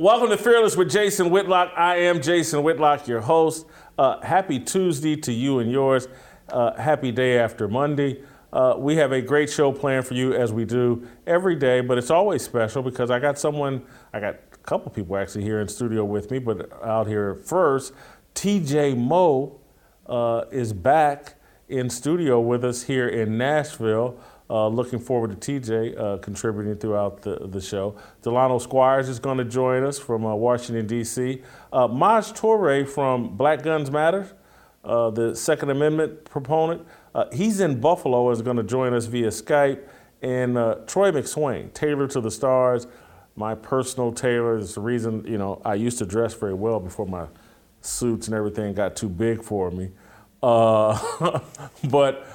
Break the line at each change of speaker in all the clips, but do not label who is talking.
Welcome, to Fearless with Jason Whitlock. I am Jason Whitlock, your host. Uh, happy Tuesday to you and yours. Uh, happy day after Monday. Uh, we have a great show planned for you as we do every day, but it's always special because I got someone, I got a couple people actually here in studio with me, but out here first, TJ Moe uh, is back in studio with us here in Nashville. Uh, looking forward to TJ uh, contributing throughout the, the show. Delano Squires is going to join us from uh, Washington, D.C. Uh, Maj Toure from Black Guns Matter, uh, the Second Amendment proponent, uh, he's in Buffalo, is going to join us via Skype. And Troy McSwain, Tailor to the Stars, my personal tailor. is the reason, you know, I used to dress very well before my suits and everything got too big for me. but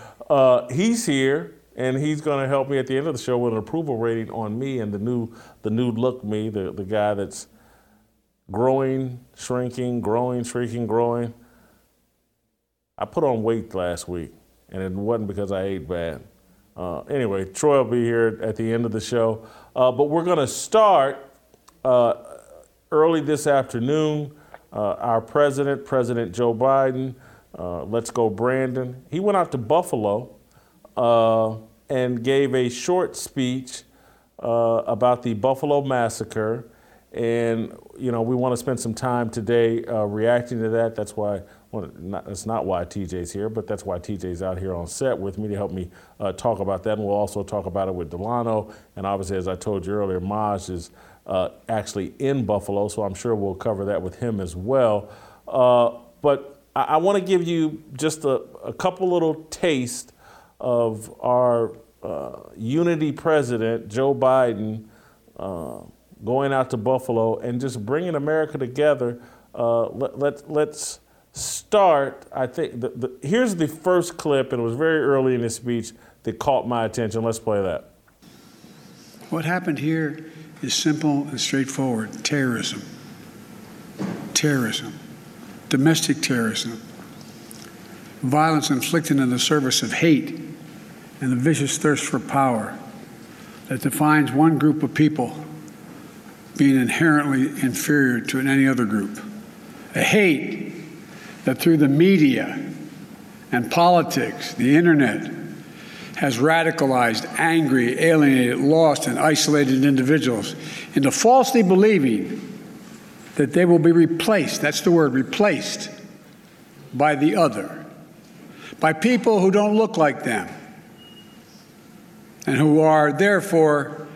he's here and he's going to help me at the end of the show with an approval rating on me and the new the new look me, the the guy that's growing, shrinking, growing, shrinking, growing. I put on weight last week, and it wasn't because I ate bad. Uh, anyway, Troy will be here at the end of the show, uh, but we're going to start uh, early this afternoon. Uh, our president, President Joe Biden, uh, let's go Brandon. He went out to Buffalo uh, and gave a short speech uh, about the Buffalo massacre. And you know, we want to spend some time today uh, reacting to that. That's why. Well, not, that's not why TJ's here, but that's why TJ's out here on set with me to help me uh, talk about that. And we'll also talk about it with Delano. And obviously, as I told you earlier, Maj is uh, actually in Buffalo, so I'm sure we'll cover that with him as well. But I, I want to give you just a, a couple little tastes of our uh, unity president, Joe Biden, uh, going out to Buffalo and just bringing America together. Uh, let, let, let's start. I think the, the, here's the first clip, and it was very early in his speech that caught my attention. Let's play that.
What happened here is simple and straightforward terrorism. Terrorism. Domestic terrorism. Violence inflicted in the service of hate and the vicious thirst for power that defines one group of people being inherently inferior to any other group. A hate that through the media and politics, the internet, has radicalized, angry, alienated, lost, and isolated individuals into falsely believing that they will be replaced that's the word replaced by the other, by people who don't look like them and who are therefore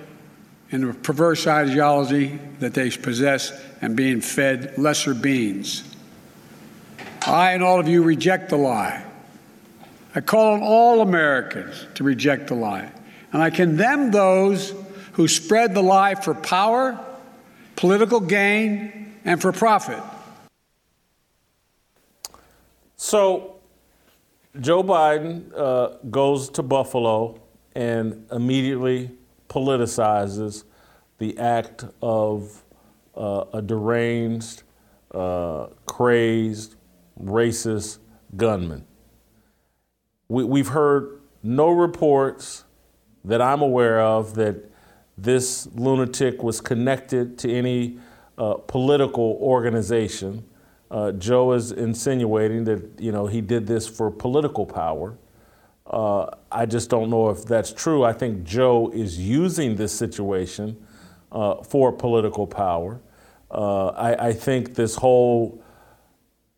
in a perverse ideology that they possess and being fed lesser beings. I and all of you reject the lie. I call on all Americans to reject the lie. And I condemn those who spread the lie for power, political gain, and for profit.
So, Joe Biden uh, goes to Buffalo and immediately politicizes the act of uh, a deranged, uh, crazed, racist gunman. We, we've heard no reports that I'm aware of that this lunatic was connected to any uh, political organization. Uh, Joe is insinuating that you know he did this for political power. Uh, I just don't know if that's true. I think Joe is using this situation uh, for political power. Uh, I, I, think this whole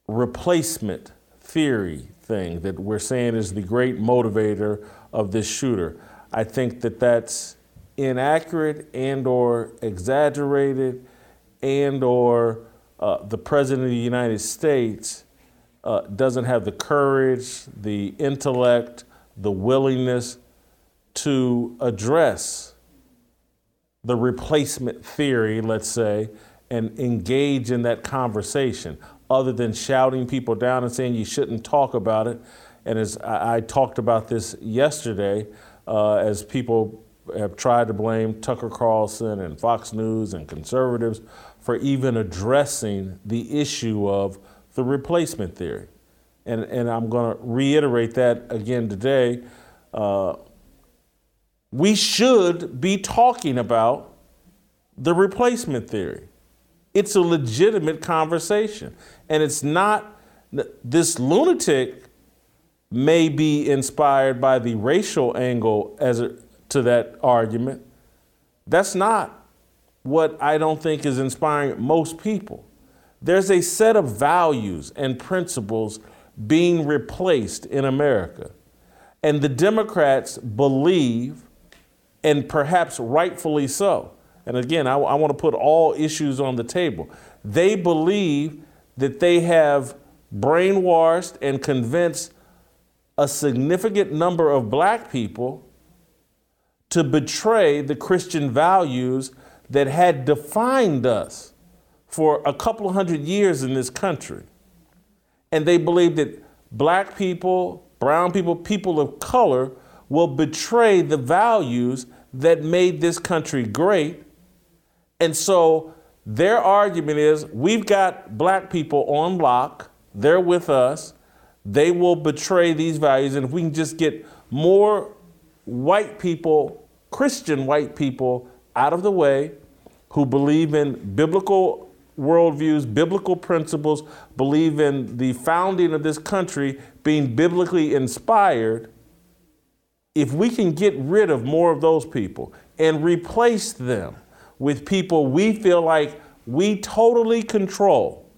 replacement theory thing that we're saying is the great motivator of this shooter. I think that that's inaccurate and or exaggerated and or uh, the president of the United States uh, doesn't have the courage, the intellect, the willingness to address the replacement theory, let's say, and engage in that conversation other than shouting people down and saying you shouldn't talk about it. And as I, I talked about this yesterday, uh, as people have tried to blame Tucker Carlson and Fox News and conservatives for even addressing the issue of the replacement theory and, and I'm going to reiterate that again today. Uh, we should be talking about the replacement theory. It's a legitimate conversation. And it's not, this lunatic may be inspired by the racial angle as a, to that argument. That's not what I don't think is inspiring most people. There's a set of values and principles being replaced in America. And the Democrats believe, and perhaps rightfully so, and again, I, I want to put all issues on the table. They believe that they have brainwashed and convinced a significant number of black people to betray the Christian values that had defined us for a couple hundred years in this country. And they believe that black people, brown people, people of color will betray the values that made this country great. And so their argument is we've got black people on lock, they're with us, they will betray these values. And if we can just get more white people, Christian white people, out of the way who believe in biblical worldviews, biblical principles, believe in the founding of this country being biblically inspired, if we can get rid of more of those people and replace them with people we feel like we totally control,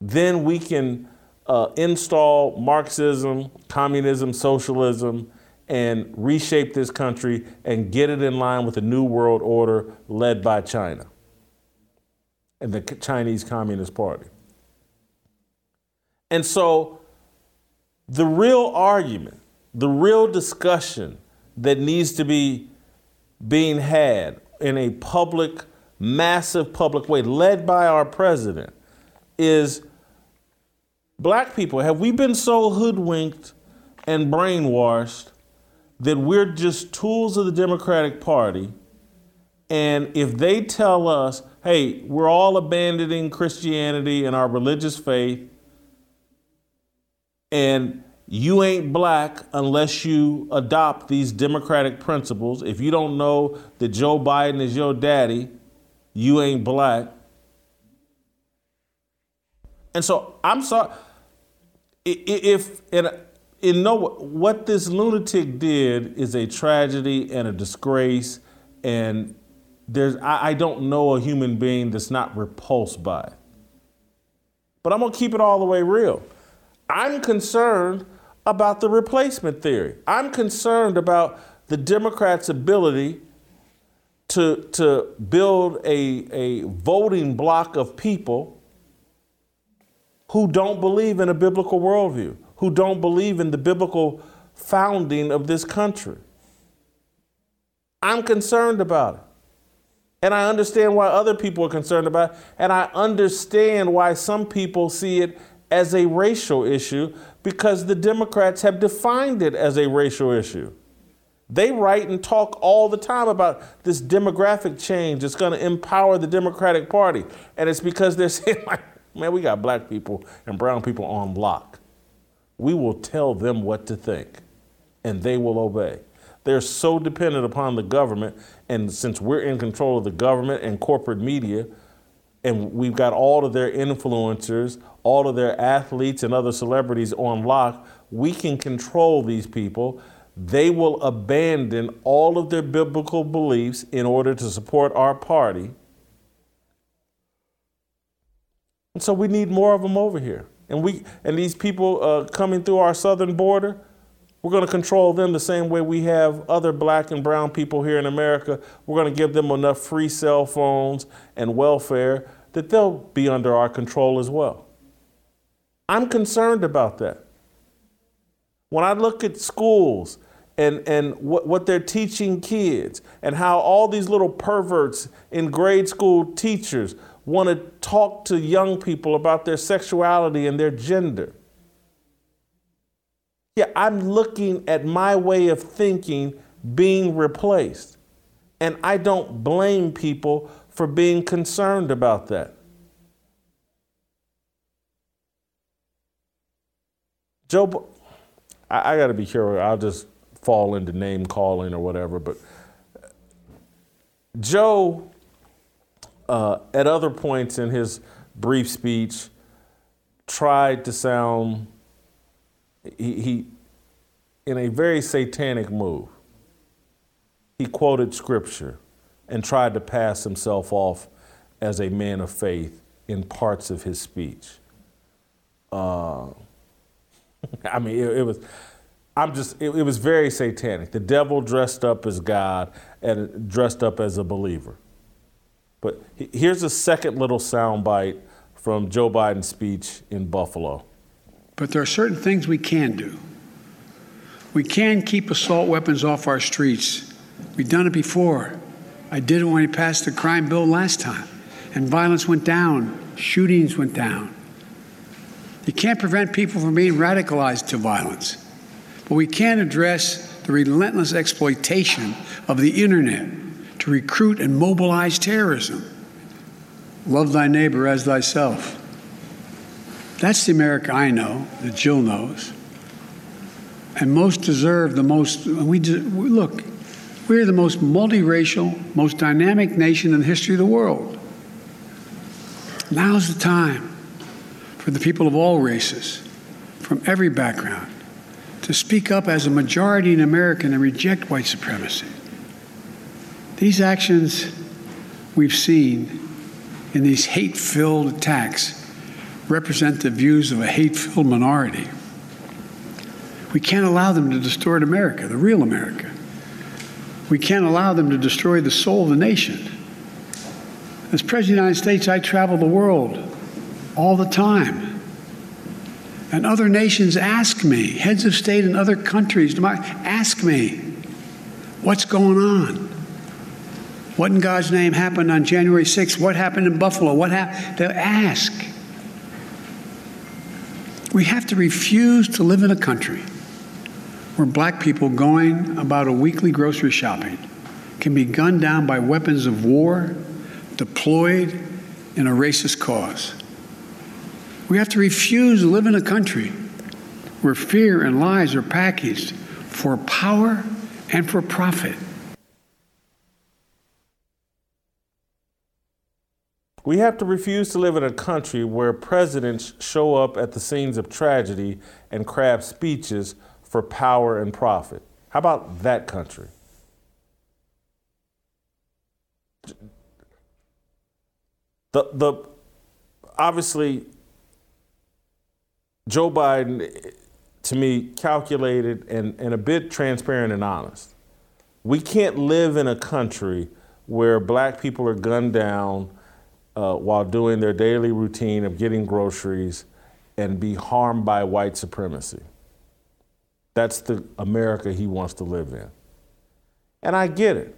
then we can uh, install Marxism, communism, socialism, and reshape this country and get it in line with a new world order led by China and the Chinese Communist Party. And so, the real argument, the real discussion that needs to be being had in a public, massive public way, led by our president, is black people, have we been so hoodwinked and brainwashed that we're just tools of the Democratic Party? And if they tell us, hey, we're all abandoning Christianity and our religious faith, and you ain't black unless you adopt these democratic principles. If you don't know that Joe Biden is your daddy, you ain't black. And so I'm sorry if in, in no what this lunatic did is a tragedy and a disgrace, and there's I, I don't know a human being that's not repulsed by it. But I'm gonna keep it all the way real. I'm concerned about the replacement theory. I'm concerned about the Democrats' ability to, to build a, a voting bloc of people who don't believe in a biblical worldview, who don't believe in the biblical founding of this country. I'm concerned about it. And I understand why other people are concerned about it. And I understand why some people see it as a racial issue because the Democrats have defined it as a racial issue. They write and talk all the time about this demographic change that's going to empower the Democratic Party. And it's because they're saying, like, Man, we got black people and brown people on lock. We will tell them what to think, and they will obey. They're so dependent upon the government, and since we're in control of the government and corporate media, and we've got all of their influencers, all of their athletes and other celebrities on lock, we can control these people. They will abandon all of their biblical beliefs in order to support our party And so we need more of them over here. And we and these people uh, coming through our southern border, we're going to control them the same way we have other black and brown people here in America. We're going to give them enough free cell phones and welfare that they'll be under our control as well. I'm concerned about that. When I look at schools and, and what, what they're teaching kids and how all these little perverts in grade school teachers want to talk to young people about their sexuality and their gender. Yeah, I'm looking at my way of thinking being replaced. And I don't blame people for being concerned about that. Joe, I, got to be careful. I'll just fall into name calling or whatever. But Joe, uh, at other points in his brief speech, tried to sound he, he in a very satanic move. He quoted scripture and tried to pass himself off as a man of faith in parts of his speech. Uh, I mean, it, it, was. I'm just. It, it was very satanic. The devil dressed up as God and dressed up as a believer. But here's a second little soundbite from Joe Biden's speech in Buffalo.
But there are certain things we can do. We can keep assault weapons off our streets. We've done it before. I did it when we passed the crime bill last time, and violence went down, shootings went down. You can't prevent people from being radicalized to violence, but we can address the relentless exploitation of the internet to recruit and mobilize terrorism. Love thy neighbor as thyself. That's the America I know, that Jill knows. And most deserve the most. We look, we're the most multiracial, most dynamic nation in the history of the world. Now's the time for the people of all races, from every background, to speak up as a majority in America and reject white supremacy. These actions we've seen in these hate filled attacks represent the views of a hate filled minority. We can't allow them to distort America, the real America. We can't allow them to destroy the soul of the nation. As President of the United States, I travel the world all the time. And other nations ask me, heads of state in other countries, ask me, what's going on? What in God's name happened on January 6th? What happened in Buffalo? What happened? They ask. We have to refuse to live in a country where black people going about a weekly grocery shopping can be gunned down by weapons of war deployed in a racist cause. We have to refuse to live in a country where fear and lies are packaged for power and for profit.
We have to refuse to live in a country where presidents show up at the scenes of tragedy and craft speeches for power and profit. How about that country? The, the obviously Joe Biden to me calculated and, and a bit transparent and honest. We can't live in a country where black people are gunned down uh, while doing their daily routine of getting groceries and be harmed by white supremacy. That's the America he wants to live in. And I get it.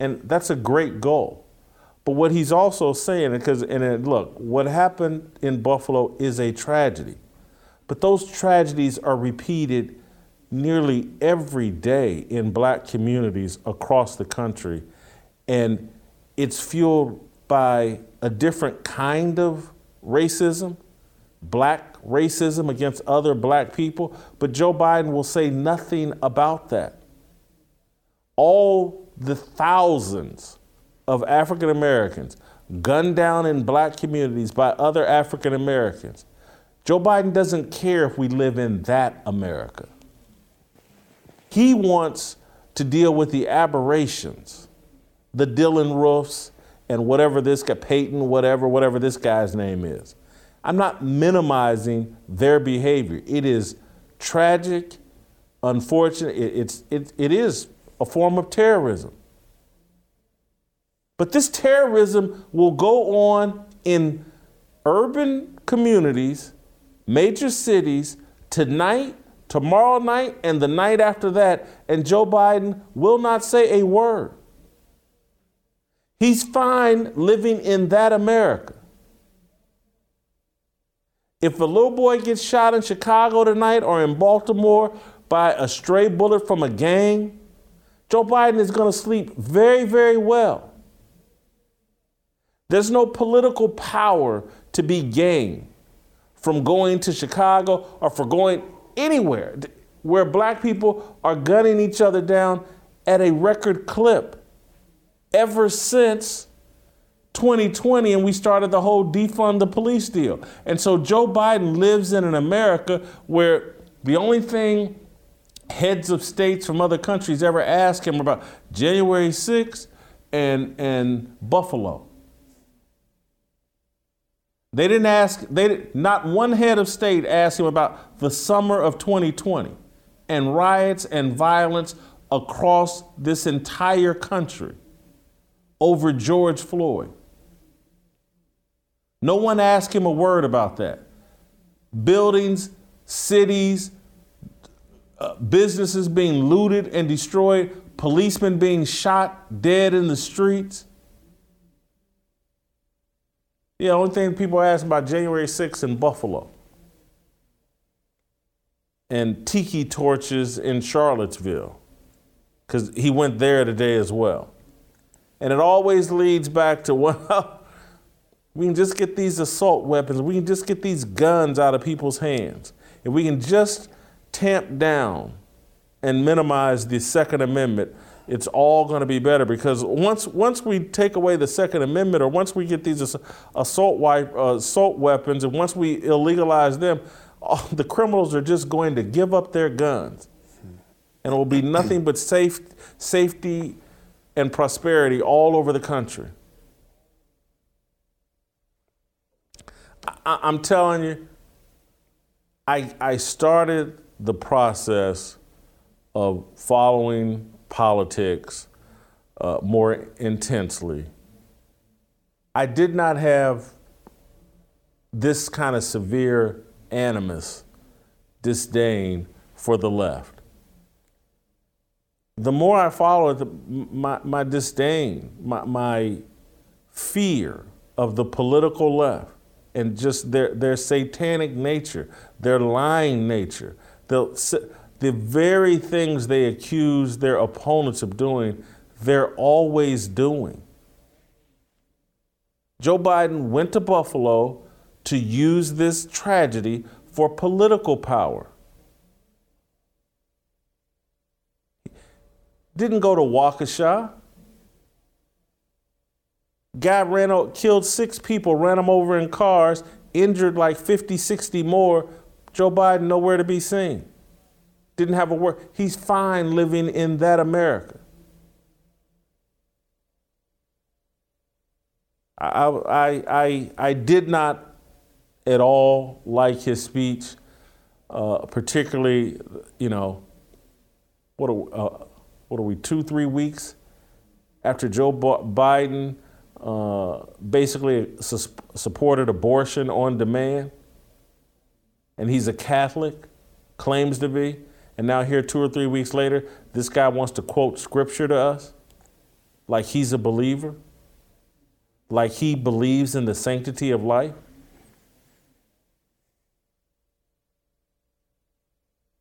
And that's a great goal. But what he's also saying, because, and it, look, what happened in Buffalo is a tragedy. But those tragedies are repeated nearly every day in black communities across the country. And it's fueled by a different kind of racism, black racism against other black people, but Joe Biden will say nothing about that. All the thousands of African Americans gunned down in black communities by other African Americans. Joe Biden doesn't care if we live in that America. He wants to deal with the aberrations, the Dylann Roofs, and whatever this guy, Payton, whatever, whatever this guy's name is. I'm not minimizing their behavior. It is tragic, unfortunate. It, it's, it, it is a form of terrorism. But this terrorism will go on in urban communities, major cities, tonight, tomorrow night, and the night after that, and Joe Biden will not say a word. He's fine living in that America. If a little boy gets shot in Chicago tonight or in Baltimore by a stray bullet from a gang, Joe Biden is going to sleep very, very well. There's no political power to be gained from going to Chicago or for going anywhere where black people are gunning each other down at a record clip. Ever since 2020 and we started the whole defund the police deal. And so Joe Biden lives in an America where the only thing heads of states from other countries ever ask him about January 6th and, and Buffalo. They didn't ask, they, not one head of state asked him about the summer of 2020 and riots and violence across this entire country over George Floyd. No one asked him a word about that. Buildings, cities, uh, businesses being looted and destroyed, policemen being shot dead in the streets. Yeah, only thing people ask about January 6th in Buffalo and tiki torches in Charlottesville, because he went there today as well. And it always leads back to, well, we can just get these assault weapons, we can just get these guns out of people's hands. If we can just tamp down and minimize the Second Amendment, it's all going to be better because once once we take away the Second Amendment or once we get these assault, uh, assault weapons and once we illegalize them, all, the criminals are just going to give up their guns, and it will be nothing but safe, safety and prosperity all over the country. I, I'm telling you, I, I started the process of following politics uh, more intensely. I did not have this kind of severe animus, disdain for the left the more I follow my, my disdain, my, my fear of the political left and just their, their satanic nature, their lying nature, the, the very things they accuse their opponents of doing, they're always doing. Joe Biden went to Buffalo to use this tragedy for political power. Didn't go to Waukesha. Guy ran out, killed six people, ran them over in cars, injured like 50, 60 more. Joe Biden nowhere to be seen. Didn't have a word. He's fine living in that America. I, I, I, I did not at all like his speech, uh, particularly, you know, what a, uh, what are we, two, three weeks after Joe Biden uh, basically su- supported abortion on demand, and he's a Catholic, claims to be, and now here two or three weeks later, this guy wants to quote scripture to us like he's a believer, like he believes in the sanctity of life.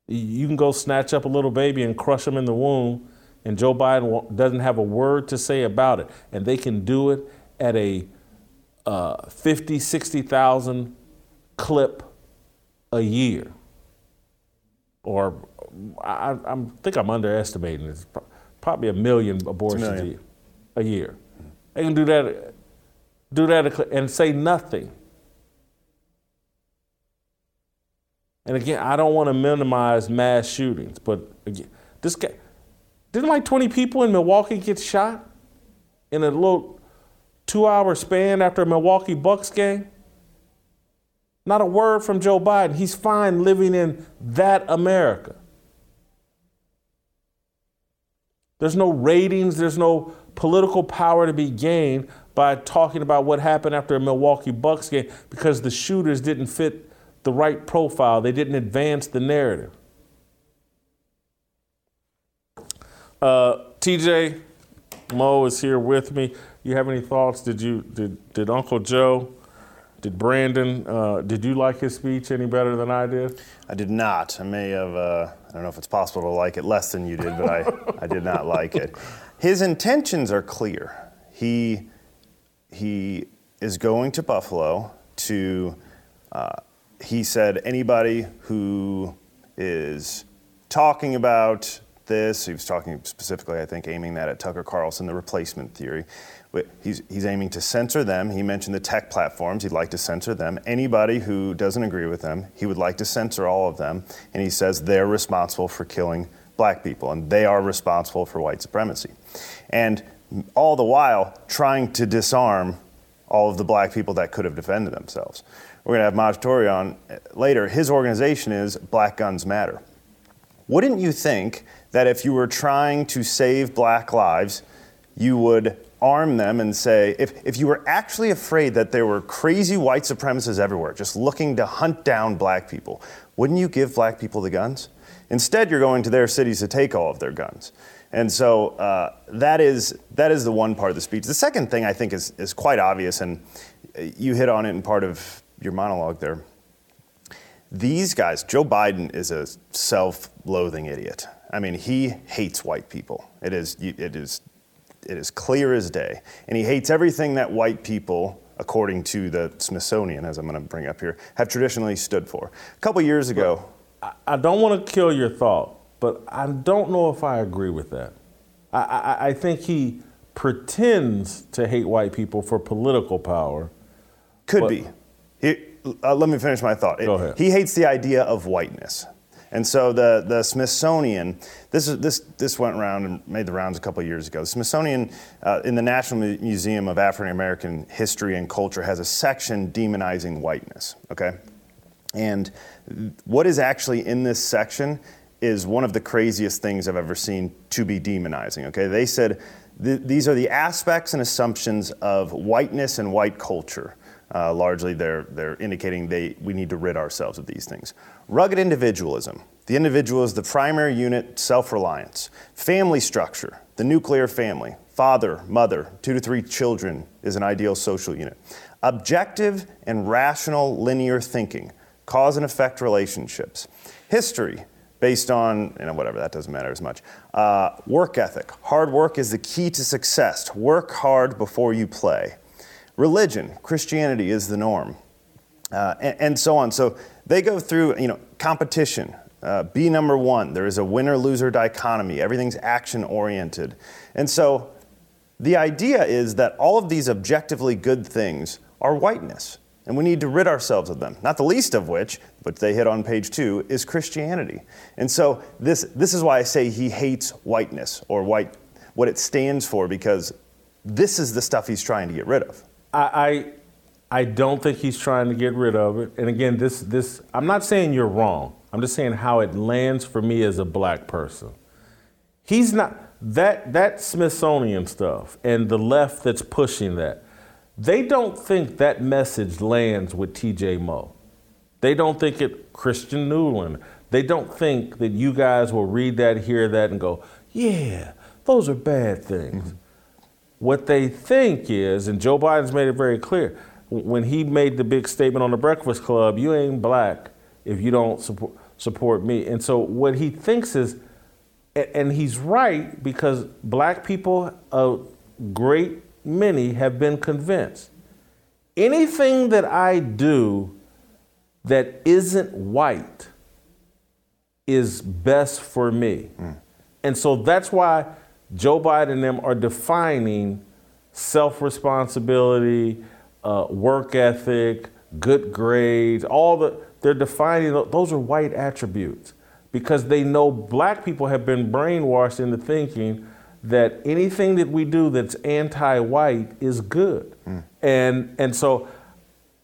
You can go snatch up a little baby and crush him in the womb and Joe Biden doesn't have a word to say about it, and they can do it at a uh, 50, 60,000 clip a year. Or I, I think I'm underestimating. It's probably a million abortions a, million. a year. They can do that, do that and say nothing. And again, I don't want to minimize mass shootings, but again, this guy didn't like 20 people in Milwaukee get shot in a little two hour span after a Milwaukee Bucks game? Not a word from Joe Biden. He's fine living in that America. There's no ratings, there's no political power to be gained by talking about what happened after a Milwaukee Bucks game because the shooters didn't fit the right profile, they didn't advance the narrative. Uh, TJ Moe is here with me. You have any thoughts? Did you did did Uncle Joe, did Brandon, uh, did you like his speech any better than I did?
I did not. I may have. Uh, I don't know if it's possible to like it less than you did, but I I did not like it. His intentions are clear. He he is going to Buffalo to. Uh, he said anybody who is talking about this. He was talking specifically, I think, aiming that at Tucker Carlson, the replacement theory. He's, he's aiming to censor them. He mentioned the tech platforms. He'd like to censor them. Anybody who doesn't agree with them, he would like to censor all of them. And he says they're responsible for killing black people and they are responsible for white supremacy. And all the while trying to disarm all of the black people that could have defended themselves. We're going to have Maj Toure on uh, later. His organization is Black Guns Matter. Wouldn't you think that if you were trying to save black lives, you would arm them and say, if, if you were actually afraid that there were crazy white supremacists everywhere, just looking to hunt down black people, wouldn't you give black people the guns? Instead, you're going to their cities to take all of their guns. And so uh, that, is, that is the one part of the speech. The second thing I think is, is quite obvious, and you hit on it in part of your monologue there. These guys, Joe Biden is a self loathing idiot. I mean, he hates white people. It is, it, is, it is clear as day. And he hates everything that white people, according to the Smithsonian, as I'm going to bring up here, have traditionally stood for. A couple years ago,
I don't want to kill your thought, but I don't know if I agree with that. I, I, I think he pretends to hate white people for political power.
Could but, be. He, uh, let me finish my thought.
Go ahead.
He hates the idea of whiteness. And so the, the Smithsonian, this, is, this, this went around and made the rounds a couple years ago. The Smithsonian uh, in the National Museum of African American History and Culture has a section demonizing whiteness, okay? And what is actually in this section is one of the craziest things I've ever seen to be demonizing. Okay, they said th- these are the aspects and assumptions of whiteness and white culture. Uh, largely, they're, they're indicating they, we need to rid ourselves of these things. Rugged individualism. The individual is the primary unit, self reliance. Family structure, the nuclear family. Father, mother, two to three children is an ideal social unit. Objective and rational linear thinking cause and effect relationships. History, based on, you know, whatever, that doesn't matter as much. Uh, work ethic. Hard work is the key to success. Work hard before you play. Religion, Christianity is the norm. Uh, and, and, so on. So they go through, you know, competition. Uh, be number one. There is a winner loser dichotomy. Everything's action oriented. And so the idea is that all of these objectively good things are whiteness and we need to rid ourselves of them. Not the least of which, but they hit on page two, is Christianity. And so this, this is why I say he hates whiteness or white, what it stands for, because this is the stuff he's trying to get rid of.
I, I, I don't think he's trying to get rid of it. And again, this, this, I'm not saying you're wrong. I'm just saying how it lands for me as a black person. He's not, that, that Smithsonian stuff and the left that's pushing that, they don't think that message lands with TJ Moe. They don't think it Christian Newland. They don't think that you guys will read that, hear that, and go, yeah, those are bad things. Mm-hmm. What they think is, and Joe Biden's made it very clear, when he made the big statement on the Breakfast Club, you ain't black if you don't support, support me. And so what he thinks is, and he's right because black people, a great many have been convinced. Anything that I do that isn't white is best for me. Mm. And so that's why Joe Biden and them are defining self responsibility, uh, work ethic, good grades, all the, they're defining those are white attributes because they know black people have been brainwashed into thinking that anything that we do that's anti-white is good. Mm. And and so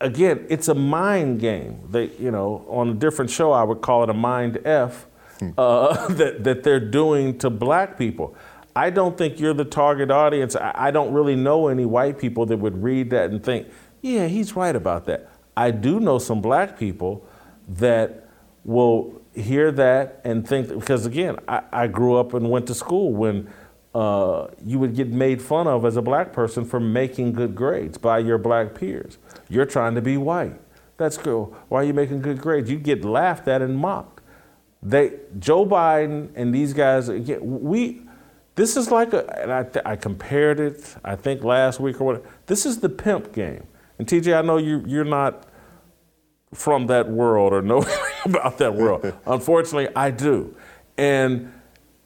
again, it's a mind game. They, you know, on a different show I would call it a mind F mm. uh, that, that they're doing to black people. I don't think you're the target audience. I, I don't really know any white people that would read that and think, yeah, he's right about that. I do know some black people that will hear that and think, because again, I, I grew up and went to school when uh, you would get made fun of as a black person for making good grades by your black peers. You're trying to be white. That's cool. Why are you making good grades? You get laughed at and mocked. They, Joe Biden and these guys, again, we, this is like a, and I, I compared it, I think last week or what. This is the pimp game. And TJ, I know you, you're not from that world or know about that world. Unfortunately, I do. And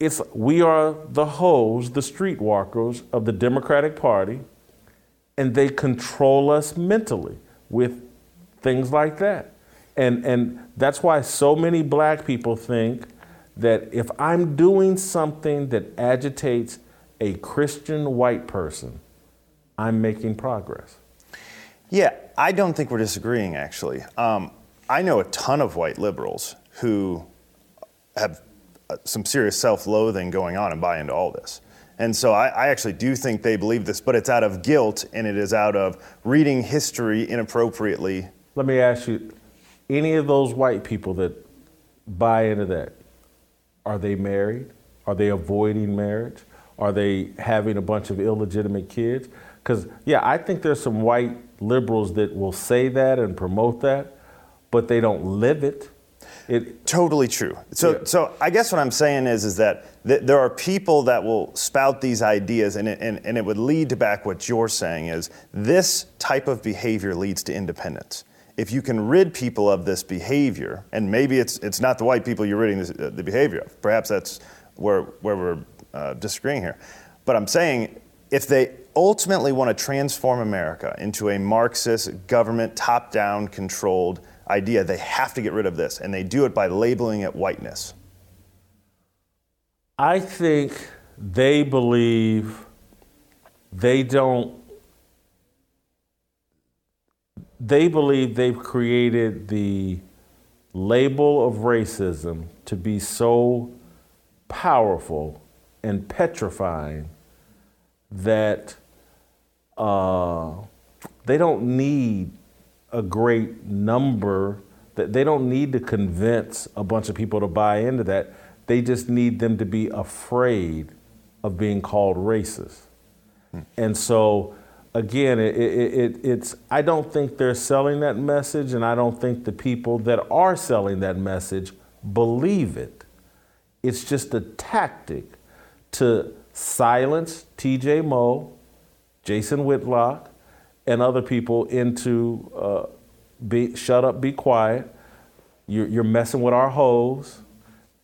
it's we are the hoes, the streetwalkers of the Democratic Party, and they control us mentally with things like that. And and that's why so many black people think that if I'm doing something that agitates a Christian white person, I'm making progress.
Yeah, I don't think we're disagreeing actually. Um, I know a ton of white liberals who have uh, some serious self loathing going on and buy into all this. And so I, I, actually do think they believe this, but it's out of guilt and it is out of reading history inappropriately.
Let me ask you any of those white people that buy into that, are they married? Are they avoiding marriage? Are they having a bunch of illegitimate kids? Because, yeah, I think there's some white liberals that will say that and promote that, but they don't live it.
It, totally true. So, yeah. so I guess what I'm saying is, is that th- there are people that will spout these ideas, and it, and, and it would lead to back what you're saying is this type of behavior leads to independence. If you can rid people of this behavior, and maybe it's it's not the white people you're ridding this, uh, the behavior of. Perhaps that's where where we're uh, disagreeing here. But I'm saying if they ultimately want to transform America into a Marxist government top-down controlled idea. They have to get rid of this, and they do it by labeling it whiteness.
I think they believe they don't. They believe they've created the label of racism to be so powerful and petrifying that uh, they don't need a great number that they don't need to convince a bunch of people to buy into that. They just need them to be afraid of being called racist. Hmm. And so, again, it, it, it, it's I don't think they're selling that message, and I don't think the people that are selling that message believe it. It's just a tactic to silence T.J. Moe, Jason Whitlock, and other people into uh, be shut up, be quiet. You're, you're messing with our hoes,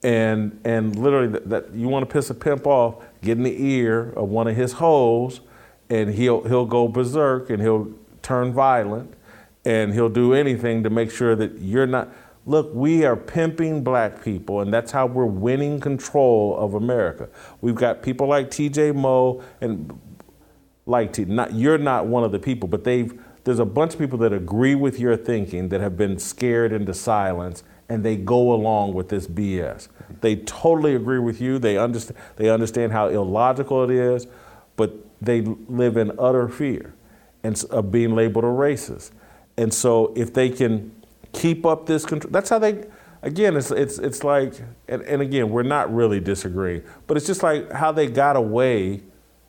and and literally that, that you want to piss a pimp off, get in the ear of one of his hoes, and he'll he'll go berserk and he'll turn violent, and he'll do anything to make sure that you're not. Look, we are pimping black people, and that's how we're winning control of America. We've got people like T.J. Moe and like to not you're not one of the people, but they've there's a bunch of people that agree with your thinking that have been scared into silence and they go along with this BS. They totally agree with you. They understand they understand how illogical it is, but they live in utter fear and of being labeled a racist. And so if they can keep up this control, that's how they again it's it's it's like and, and again we're not really disagreeing, but it's just like how they got away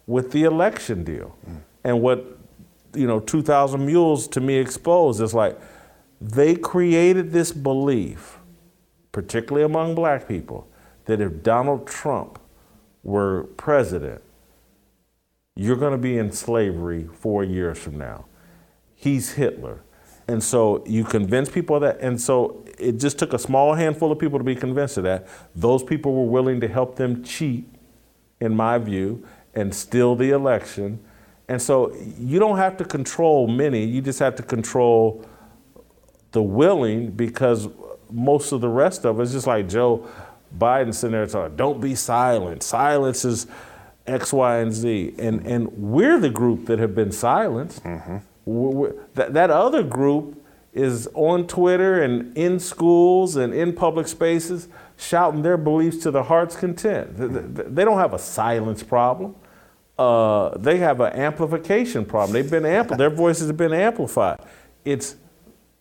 with the election deal. Mm. And what, you know, 2,000 Mules to me exposed is like they created this belief, particularly among black people, that if Donald Trump were president, you're going to be in slavery four years from now. He's Hitler. And so you convince people of that. And so it just took a small handful of people to be convinced of that. Those people were willing to help them cheat, in my view and steal the election. And so you don't have to control many, you just have to control the willing because most of the rest of us, just like Joe Biden sitting there talking, don't be silent. Silence is X, Y, and Z. And, and we're the group that have been silenced. Mm-hmm. We're, we're, that, that other group is on Twitter and in schools and in public spaces shouting their beliefs to the heart's content. They don't have a silence problem uh, they have an amplification problem. They've been ampl- their voices have been amplified. It's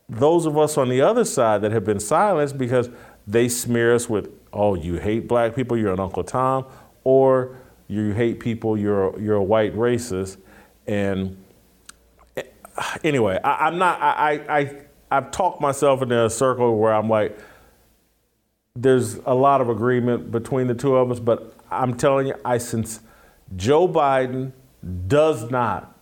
those of us on the other side that have been silenced because they smear us with, oh, you hate black people, you're an Uncle Tom, or you hate people, you're you're a white racist. And eh, anyway, I, am not. I, I I've talked myself into a circle where I'm like, there's a lot of agreement between the two of us, but I'm telling you, I since Joe Biden does not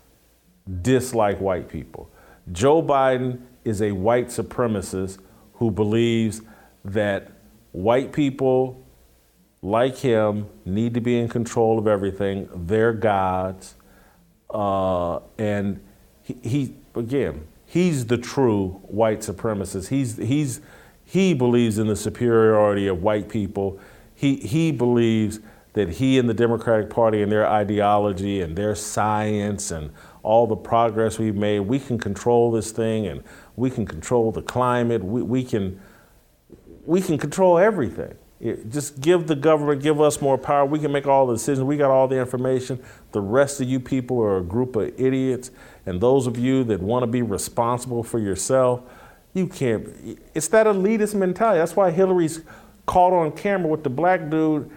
dislike white people. Joe Biden is a white supremacist who believes that white people like him, need to be in control of everything. They're gods. Uh, and he, he, again, he's the true white supremacist. He's, he's, he believes in the superiority of white people. He, he believes that he and the Democratic Party and their ideology and their science and all the progress we've made, we can control this thing and we can control the climate. We, we, can, we can control everything. Just give the government, give us more power. We can make all the decisions. We got all the information. The rest of you people are a group of idiots. And those of you that want to be responsible for yourself, you can't. It's that elitist mentality. That's why Hillary's caught on camera with the black dude,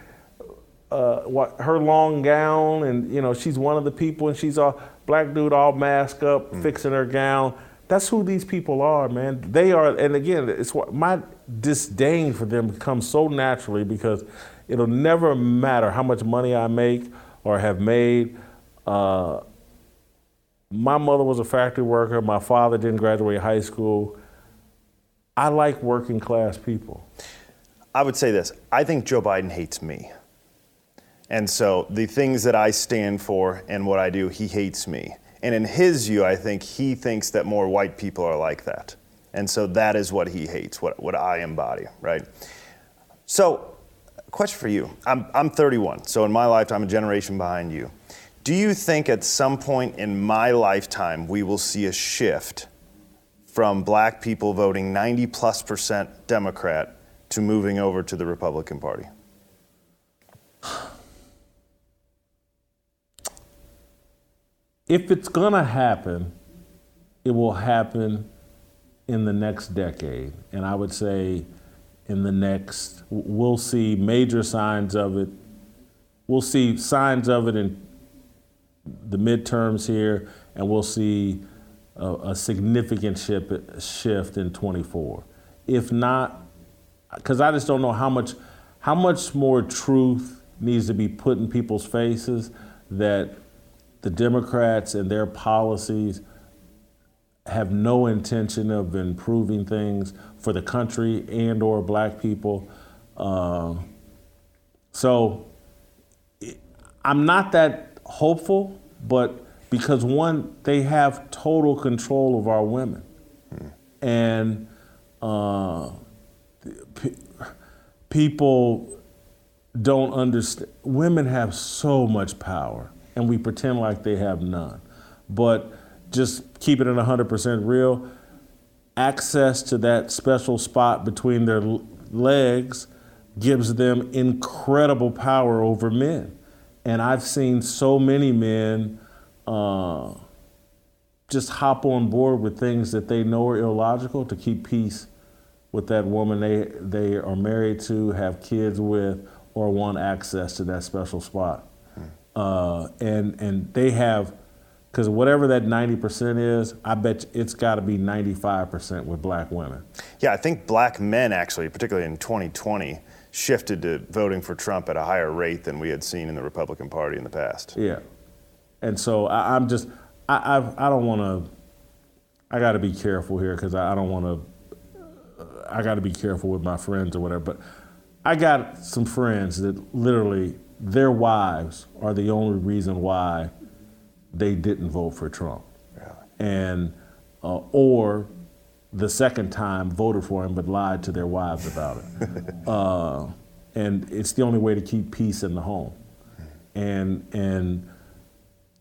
uh, what her long gown, and you know she's one of the people, and she's a black dude all masked up, mm. fixing her gown. That's who these people are, man. They are, and again, it's what my disdain for them comes so naturally because it'll never matter how much money I make or have made. Uh, my mother was a factory worker. My father didn't graduate high school. I like working class people.
I would say this I think Joe Biden hates me. And so the things that I stand for and what I do, he hates me. And in his view, I think he thinks that more white people are like that. And so that is what he hates, what, what I embody, right? So, question for you. I'm, I'm 31, so in my lifetime, a generation behind you. Do you think at some point in my lifetime we will see a shift from black people voting 90 plus percent Democrat to moving over to the Republican Party?
If it's going to happen, it will happen in the next decade. And I would say in the next, we'll see major signs of it. We'll see signs of it in the midterms here, and we'll see a, a significant shift, shift in 24. If not, because I just don't know how much, how much more truth needs to be put in people's faces that the Democrats and their policies have no intention of improving things for the country and or black people. Uh, so I'm not that hopeful, but because one, they have total control of our women. Mm. And uh, p- people don't understand. Women have so much power and we pretend like they have none. But just keep it at 100% real. Access to that special spot between their legs gives them incredible power over men. And I've seen so many men uh, just hop on board with things that they know are illogical to keep peace with that woman they, they are married to, have kids with, or want access to that special spot uh, and and they have because whatever that 90% is, I bet it's got to be 95% with black women.
Yeah, I think black men actually, particularly in 2020, shifted to voting for Trump at a higher rate than we had seen in the Republican Party in the past.
Yeah, and so I, am just I I've, I, don't want to. I got to be careful here because I, I don't want to. I got to be careful with my friends or whatever, but I got some friends that literally their wives are the only reason why they didn't vote for Trump. Really? And uh, or the second time voted for him but lied to their wives about it. uh, and it's the only way to keep peace in the home. And and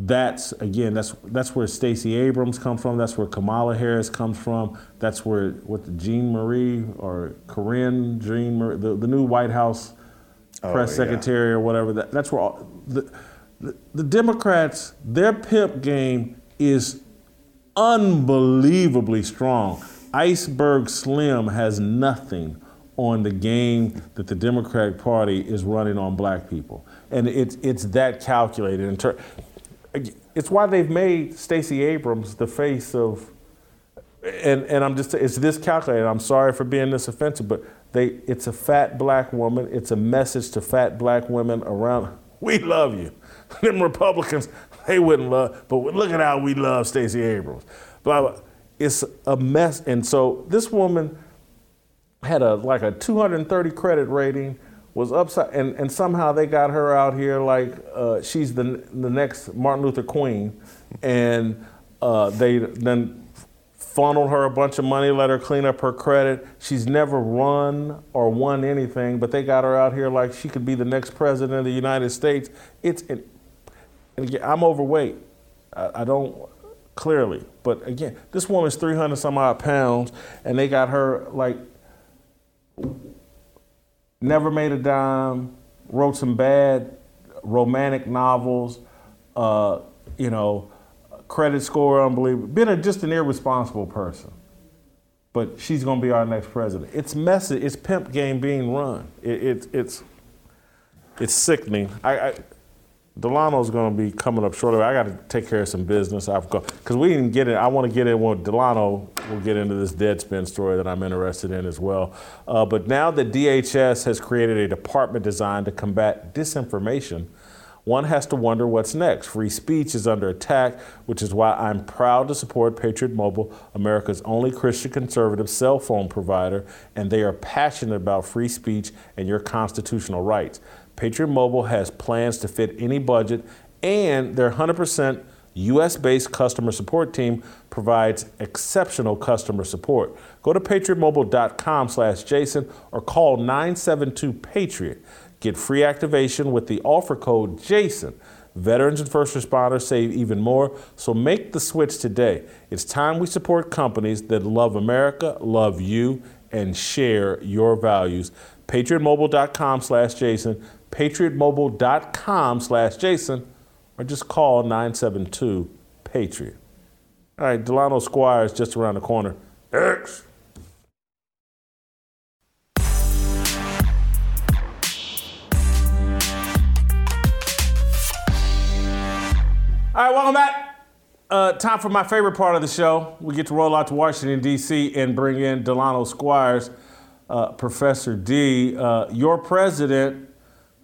that's again that's that's where Stacey Abrams comes from. That's where Kamala Harris comes from. That's where what Jean Marie or Corinne Jean Marie, the, the new White House oh, press secretary or whatever. That, that's where all, the, the, the Democrats, their pimp game is unbelievably strong. Iceberg Slim has nothing on the game that the Democratic Party is running on black people. And it's, it's that calculated. In ter- it's why they've made Stacey Abrams the face of, and, and I'm just, it's this calculated. I'm sorry for being this offensive, but they, it's a fat black woman. It's a message to fat black women around. We love you. Them Republicans, they wouldn't love, but look at how we love Stacey Abrams. Blah, blah. It's a mess. And so this woman had a like a 230 credit rating was upside, and, and somehow they got her out here like uh, she's the the next Martin Luther Queen, and uh, they then funneled her a bunch of money, let her clean up her credit. She's never run or won anything, but they got her out here like she could be the next president of the United States. It's and again, I'm overweight. I, I don't clearly, but again, this woman's 300 some odd pounds, and they got her like never made a dime, wrote some bad romantic novels, uh, you know, credit score unbelievable, been a, just an irresponsible person. But she's going to be our next president. It's messy. It's pimp game being run. It, it, it's it's sickening. I, I Delano's going to be coming up shortly. I got to take care of some business. I've got because we didn't get it. I want to get in. Well, Delano will get into this Deadspin story that I'm interested in as well. Uh, but now that DHS has created a department designed to combat disinformation, one has to wonder what's next. Free speech is under attack, which is why I'm proud to support Patriot Mobile, America's only Christian conservative cell phone provider, and they are passionate about free speech and your constitutional rights. Patriot Mobile has plans to fit any budget, and their 100% US based customer support team provides exceptional customer support. Go to patriotmobile.com slash Jason or call 972 Patriot. Get free activation with the offer code JASON. Veterans and first responders save even more, so make the switch today. It's time we support companies that love America, love you, and share your values. PatriotMobile.com slash Jason patriotmobile.com slash Jason, or just call 972 Patriot. All right, Delano Squires just around the corner. X. All right, welcome back. Uh, time for my favorite part of the show. We get to roll out to Washington, D.C., and bring in Delano Squires. Uh, Professor D, uh, your president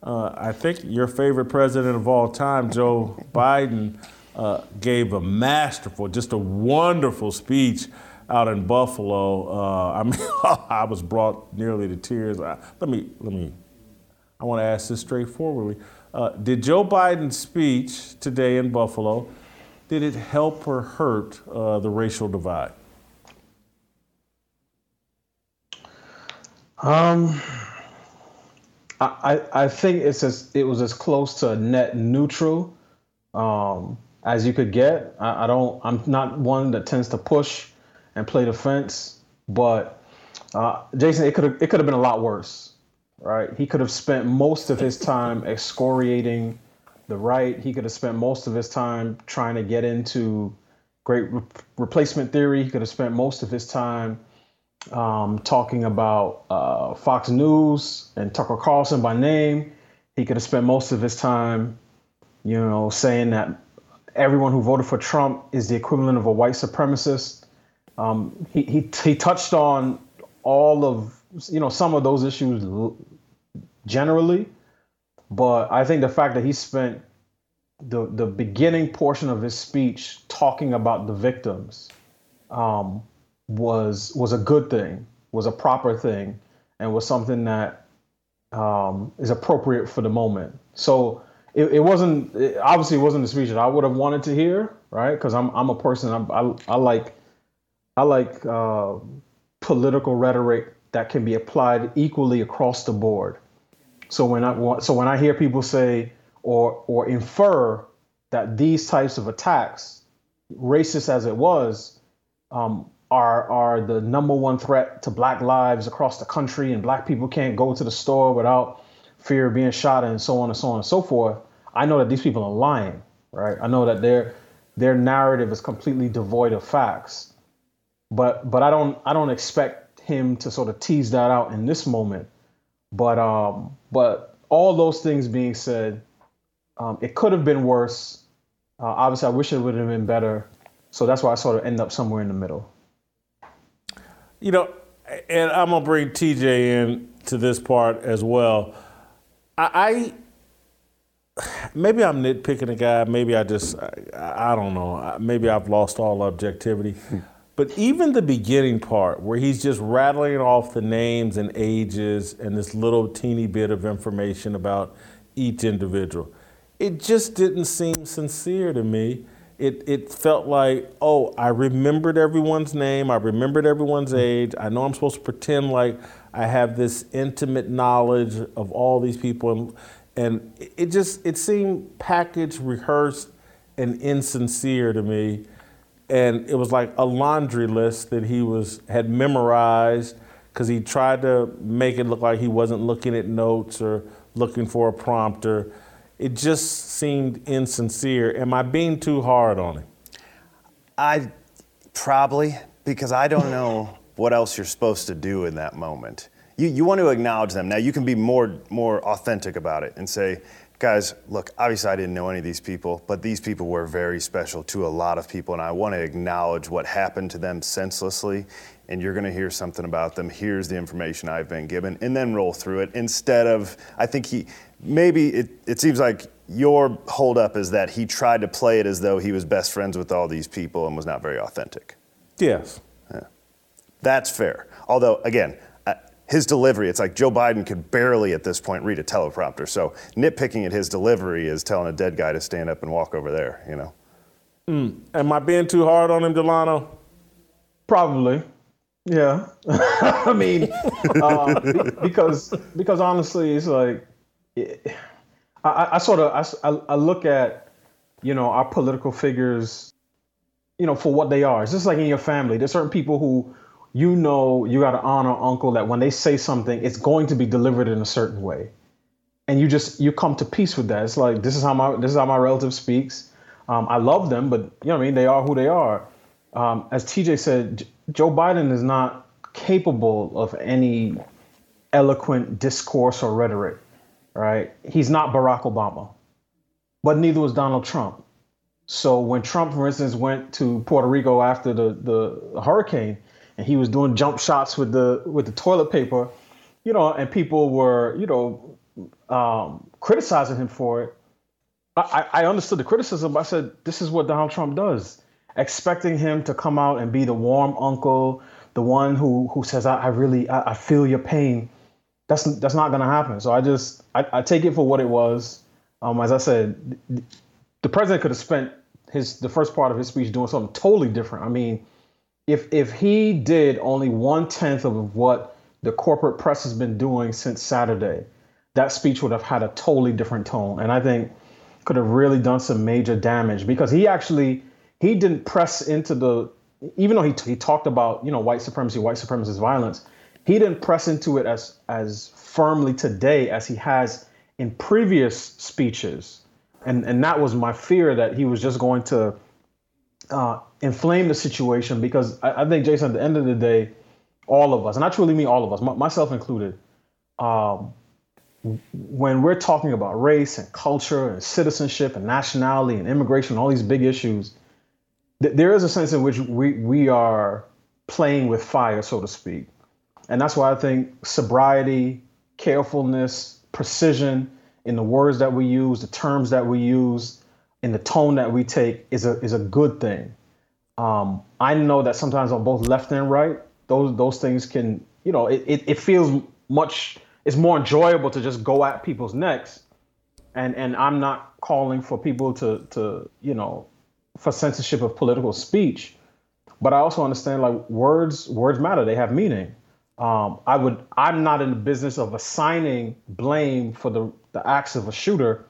uh, I think your favorite president of all time, Joe Biden, uh, gave a masterful, just a wonderful speech out in Buffalo. Uh, I mean, I was brought nearly to tears. I, let me, let me. I want to ask this straightforwardly. Uh, did Joe Biden's speech today in Buffalo did it help or hurt uh, the racial divide?
Um. I, I think it's as it was as close to net neutral um, as you could get. I, I, don't. I'm not one that tends to push and play defense, but uh, Jason, it could it could have been a lot worse, right? He could have spent most of his time excoriating the right. He could have spent most of his time trying to get into great re- replacement theory. He could have spent most of his time um, talking about uh, Fox News and Tucker Carlson by name. He could have spent most of his time, you know, saying that everyone who voted for Trump is the equivalent of a white supremacist. Um, he, he, he touched on all of, you know, some of those issues generally, but I think the fact that he spent the, the beginning portion of his speech talking about the victims um, was was a good thing, was a proper thing, and was something that um, is appropriate for the moment. So it, it wasn't it obviously it wasn't the speech that I would have wanted to hear, right? Because I'm I'm a person I, I, I like I like uh, political rhetoric that can be applied equally across the board. So when I so when I hear people say or or infer that these types of attacks, racist as it was, um, are are the number one threat to black lives across the country and black people can't go to the store without fear of being shot and so on and so on and so forth i know that these people are lying right i know that their their narrative is completely devoid of facts but but i don't i don't expect him to sort of tease that out in this moment but um but all those things being said um, it could have been worse uh, obviously i wish it would have been better so that's why i sort of end up somewhere in the middle
you know, and I'm gonna bring TJ in to this part as well. I, I maybe I'm nitpicking a guy. Maybe I just I, I, don't know. Maybe I've lost all objectivity. But even the beginning part, where he's just rattling off the names and ages and this little teeny bit of information about each individual, it just didn't seem sincere to me. It, it felt like, oh, I remembered everyone's name, I remembered everyone's age, I know I'm supposed to pretend like I have this intimate knowledge of all these people. And, and it just, it seemed packaged, rehearsed, and insincere to me and it was like a laundry list that he was had memorized because he tried to make it look like he wasn't looking at notes or looking for a prompter. It just seemed insincere. Am I being too hard on him?
I probably because I don't know what else you're supposed to do in that moment. You, you want to acknowledge them. Now you can be more more authentic about it and say, guys, look, obviously I didn't know any of these people, but these people were very special to a lot of people, and I want to acknowledge what happened to them senselessly. And you're going to hear something about them. Here's the information I've been given, and then roll through it instead of, I think he, maybe it, it seems like your holdup is that he tried to play it as though he was best friends with all these people and was not very authentic.
Yes.
Yeah. That's fair. Although, again, his delivery, it's like Joe Biden could barely at this point read a teleprompter. So nitpicking at his delivery is telling a dead guy to stand up and walk over there, you know?
Mm. Am I being too hard on him, Delano?
Probably. Yeah. I mean, uh, because because honestly, it's like it, I, I, sort of I, I look at you know our political figures, you know, for what they are. It's just like in your family. There's certain people who you know you got to honor uncle that when they say something, it's going to be delivered in a certain way, and you just you come to peace with that. It's like this is how my this is how my relative speaks. Um, I love them, but you know what I mean. They are who they are. Um, as TJ said, J- Joe Biden is not capable of any eloquent discourse or rhetoric. Right? He's not Barack Obama, but neither was Donald Trump. So when Trump, for instance, went to Puerto Rico after the the hurricane and he was doing jump shots with the with the toilet paper, you know, and people were, you know, um, criticizing him for it. I, I understood the criticism. I said, this is what Donald Trump does, expecting him to come out and be the warm uncle, the one who who says, I, I really, I, I, feel your pain. That's that's not gonna happen. So I just I, I take it for what it was. Um, as I said, the president could have spent his the first part of his speech doing something totally different. I mean, if if he did only one tenth of what the corporate press has been doing since Saturday, that speech would have had a totally different tone, and I think could have really done some major damage because he actually he didn't press into the even though he, he talked about you know white supremacy, white supremacist violence, he didn't press into it as as firmly today as he has in previous speeches, and and that was my fear that he was just going to uh, inflame the situation because I, I, think Jason, at the end of the day, all of us, and I truly mean all of us, m- myself included, um, when we're talking about race and culture and citizenship and nationality and immigration, all these big issues, th- there is a sense in which we we are playing with fire, so to speak, and that's why I think sobriety, carefulness, precision in the words that we use, the terms that we use, in the tone that we take is a is a good thing. Um, I know that sometimes on both left and right, those those things can, you know, it, it, it feels much it's more enjoyable to just go at people's necks. And and I'm not calling for people to to, you know, for censorship of political speech. But I also understand like words words matter, they have meaning. Um, I would I'm not in the business of assigning blame for the, the acts of a shooter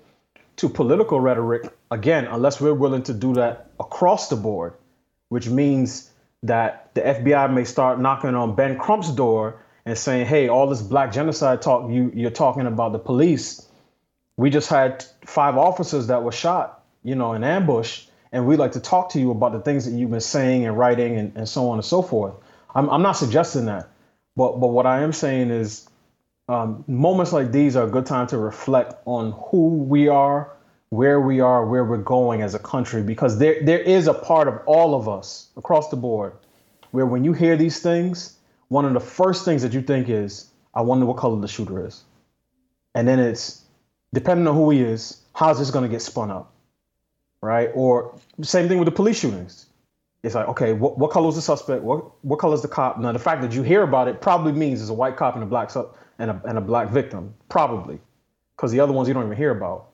to political rhetoric, again, unless we're willing to do that across the board, which means that the FBI may start knocking on Ben Crump's door and saying, hey, all this black genocide talk you, you're talking about the police. We just had five officers that were shot, you know, in ambush, and we'd like to talk to you about the things that you've been saying and writing and, and so on and so forth. I'm, I'm not suggesting that, but but what I am saying is um, moments like these are a good time to reflect on who we are, where we are, where we're going as a country, because there there is a part of all of us across the board where when you hear these things, one of the first things that you think is, I wonder what color the shooter is. And then it's depending on who he is, how's this gonna get spun up? Right? Or same thing with the police shootings. it's like, okay, what, what color is the suspect? What what color is the cop? Now, the fact that you hear about it probably means it's a white cop and a black su- and a and a black victim, probably, because the other ones you don't even hear about.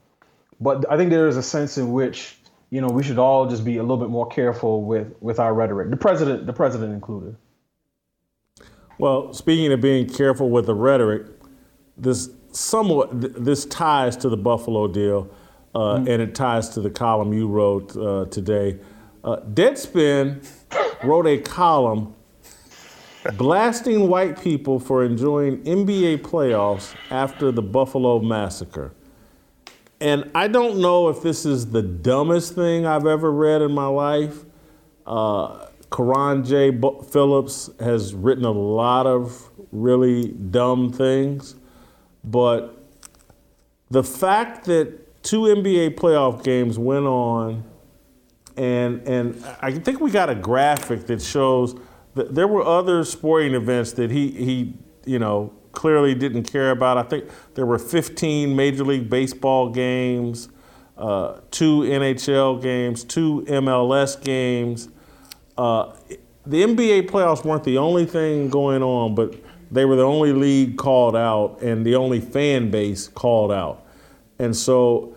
But I think there is a sense in which you know we should all just be a little bit more careful with with our rhetoric. The president, the president included.
Well, speaking of being careful with the rhetoric, this somewhat this ties to the Buffalo deal, uh, mm-hmm. and it ties to the column you wrote uh, today. Uh, Deadspin wrote a column blasting white people for enjoying NBA playoffs after the Buffalo massacre. And I don't know if this is the dumbest thing I've ever read in my life. Uh, Carron J. Phillips has written a lot of really dumb things, but the fact that two NBA playoff games went on and and I think we got a graphic that shows that there were other sporting events that he he you know clearly didn't care about. I think there were 15 Major League Baseball games, uh, two NHL games, two MLS games. Uh, the NBA playoffs weren't the only thing going on, but they were the only league called out and the only fan base called out. And so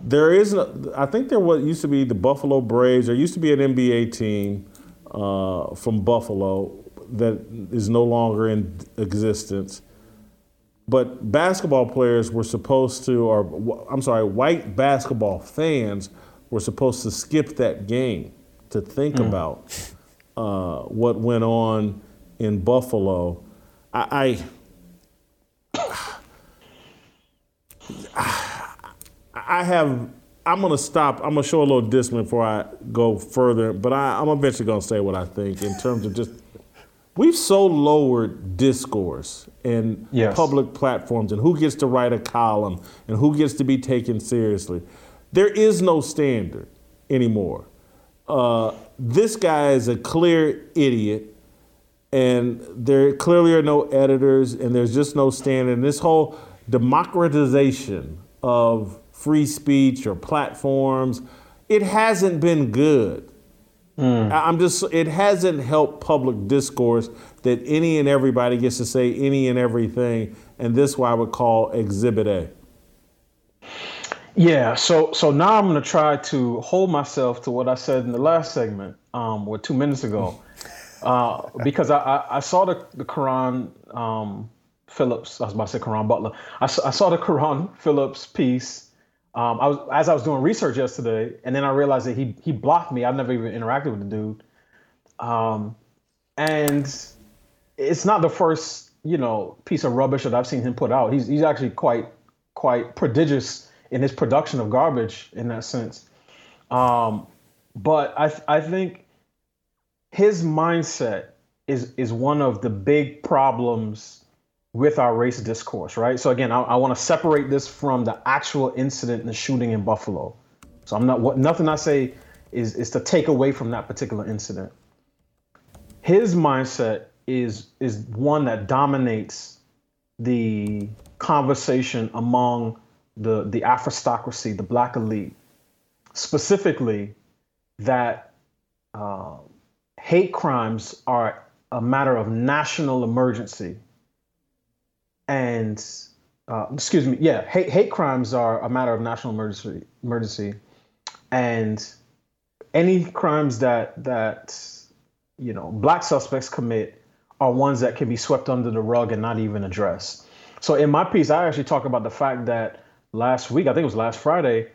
there is, I think there was used to be the Buffalo Braves. There used to be an NBA team uh, from Buffalo that is no longer in existence. But basketball players were supposed to, or I'm sorry, white basketball fans were supposed to skip that game to think mm. about uh, what went on in Buffalo. I, I I have. I'm gonna stop. I'm gonna show a little discipline before I go further. But I, I'm eventually gonna say what I think in terms of just. We've so lowered discourse and yes. public platforms and who gets to write a column and who gets to be taken seriously. There is no standard anymore. Uh, this guy is a clear idiot, and there clearly are no editors, and there's just no standard. And this whole democratization of free speech or platforms, it hasn't been good. Mm. I'm just, it hasn't helped public discourse that any and everybody gets to say any and everything. And this is what I would call Exhibit A.
Yeah, so so now I'm going to try to hold myself to what I said in the last segment, um, or two minutes ago, uh, because I, I, I, saw the the Carron um, Phillips. I was about to say Caron Butler. I, I saw the Carron Phillips piece um, I was as I was doing research yesterday, and then I realized that he he blocked me. I've never even interacted with the dude, um, and it's not the first you know piece of rubbish that I've seen him put out. He's he's actually quite quite prodigious in his production of garbage in that sense. Um, but I I think his mindset is is one of the big problems with our race discourse, right? So again, I, I want to separate this from the actual incident the shooting in Buffalo. So I'm not what nothing I say is is to take away from that particular incident. His mindset is is one that dominates the conversation among the the aristocracy, the black elite, specifically that uh, hate crimes are a matter of national emergency and uh, excuse me, yeah, hate, hate crimes are a matter of national emergency, emergency, and any crimes that that you know black suspects commit are ones that can be swept under the rug and not even addressed. So in my piece, I actually talk about the fact that last week, I think it was last Friday,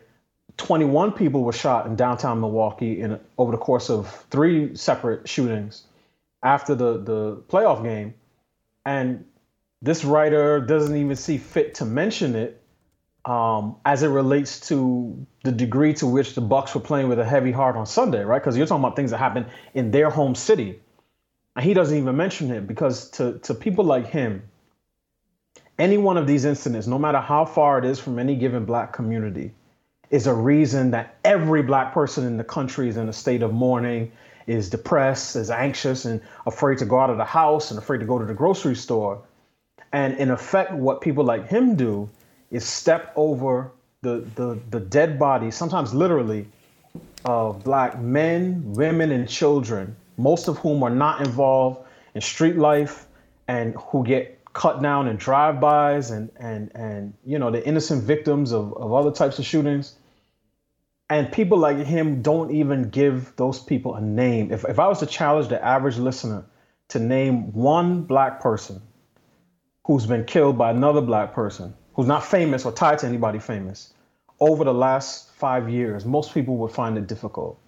21 people were shot in downtown Milwaukee in over the course of three separate shootings after the the playoff game, and this writer doesn't even see fit to mention it um, as it relates to the degree to which the Bucks were playing with a heavy heart on Sunday, right? Because you're talking about things that happened in their home city, and he doesn't even mention it because to to people like him, any one of these incidents, no matter how far it is from any given black community, is a reason that every black person in the country is in a state of mourning, is depressed, is anxious, and afraid to go out of the house and afraid to go to the grocery store and in effect, what people like him do is step over the, the, the dead bodies, sometimes literally, of black men, women, and children, most of whom are not involved in street life and who get cut down in drive-bys and and and you know the innocent victims of, of other types of shootings. And people like him don't even give those people a name. If, if i was to challenge the average listener to name one black person who's been killed by another black person who's not famous or tied to anybody famous over the last five years most people would find it difficult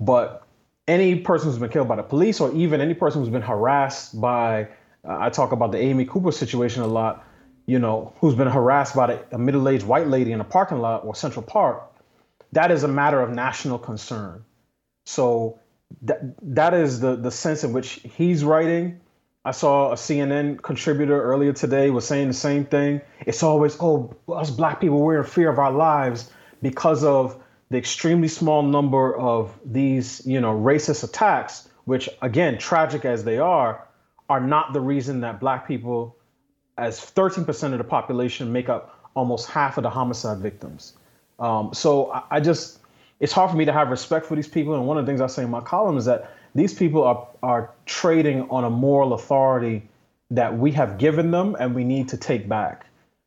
but any person who's been killed by the police or even any person who's been harassed by uh, I talk about the Amy Cooper situation a lot, you know, who's been harassed by a middle aged white lady in a parking lot or Central Park. That is a matter of national concern. So that, that is the, the sense in which he's writing. I saw a CNN contributor earlier today was saying the same thing. It's always, oh, us black people, we're in fear of our lives because of the extremely small number of these, you know, racist attacks, which again, tragic as they are, are not the reason that black people, as 13% of the population, make up almost half of the homicide victims. Um, so I, I, just, it's hard for me to have respect for these people. And one of the things I say in my column is that these people are, are trading on a moral authority that we have given them and we need to take back.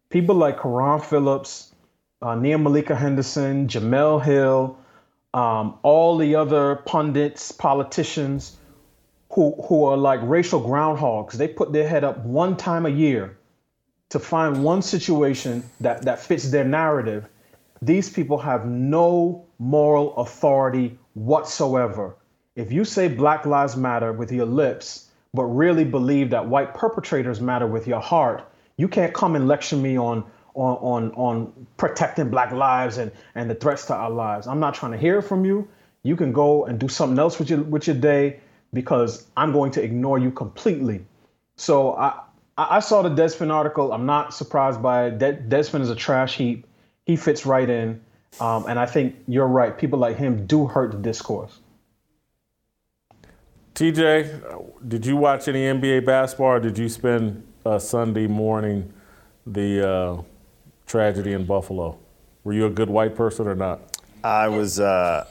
People like Carron Phillips, uh, Nia Malika Henderson, Jemele Hill, um, all the other pundits, politicians who who are like racial groundhogs. They put their head up one time a year to find one situation that that fits their narrative. These people have no moral authority whatsoever. If you say Black Lives Matter with your lips, but really believe that white perpetrators matter with your heart, you can't come and lecture me on on on on protecting black lives and and the threats to our lives. I'm not trying to hear from you. You can go and do something else with your with your day because I'm going to ignore you completely. So I I saw the Deadspin article. I'm not surprised by it. De- Deadspin is a trash heap. He fits right in, um, and I think you're right. People like him do hurt the discourse.
TJ, did you watch any NBA basketball, or did you spend uh, Sunday morning the uh, tragedy in Buffalo? Were you a good white person or not?
I was, uh,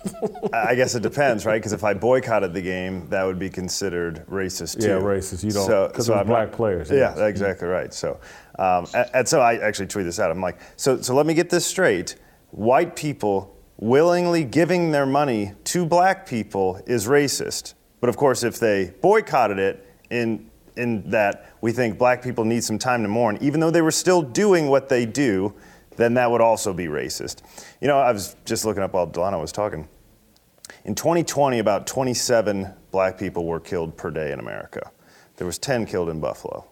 I guess it depends, right? Because if I boycotted the game, that would be considered racist too.
Yeah, racist. You don't, because so, so black not, players.
Yeah, yes. exactly right. So, um, and, and, so I actually tweeted this out. I'm like, so, so let me get this straight. White people willingly giving their money to black people is racist. But of course, if they boycotted it in, in that we think black people need some time to mourn, even though they were still doing what they do, then that would also be racist. You know, I was just looking up while Delano was talking. In 2020, about 27 black people were killed per day in America. There was 10 killed in Buffalo.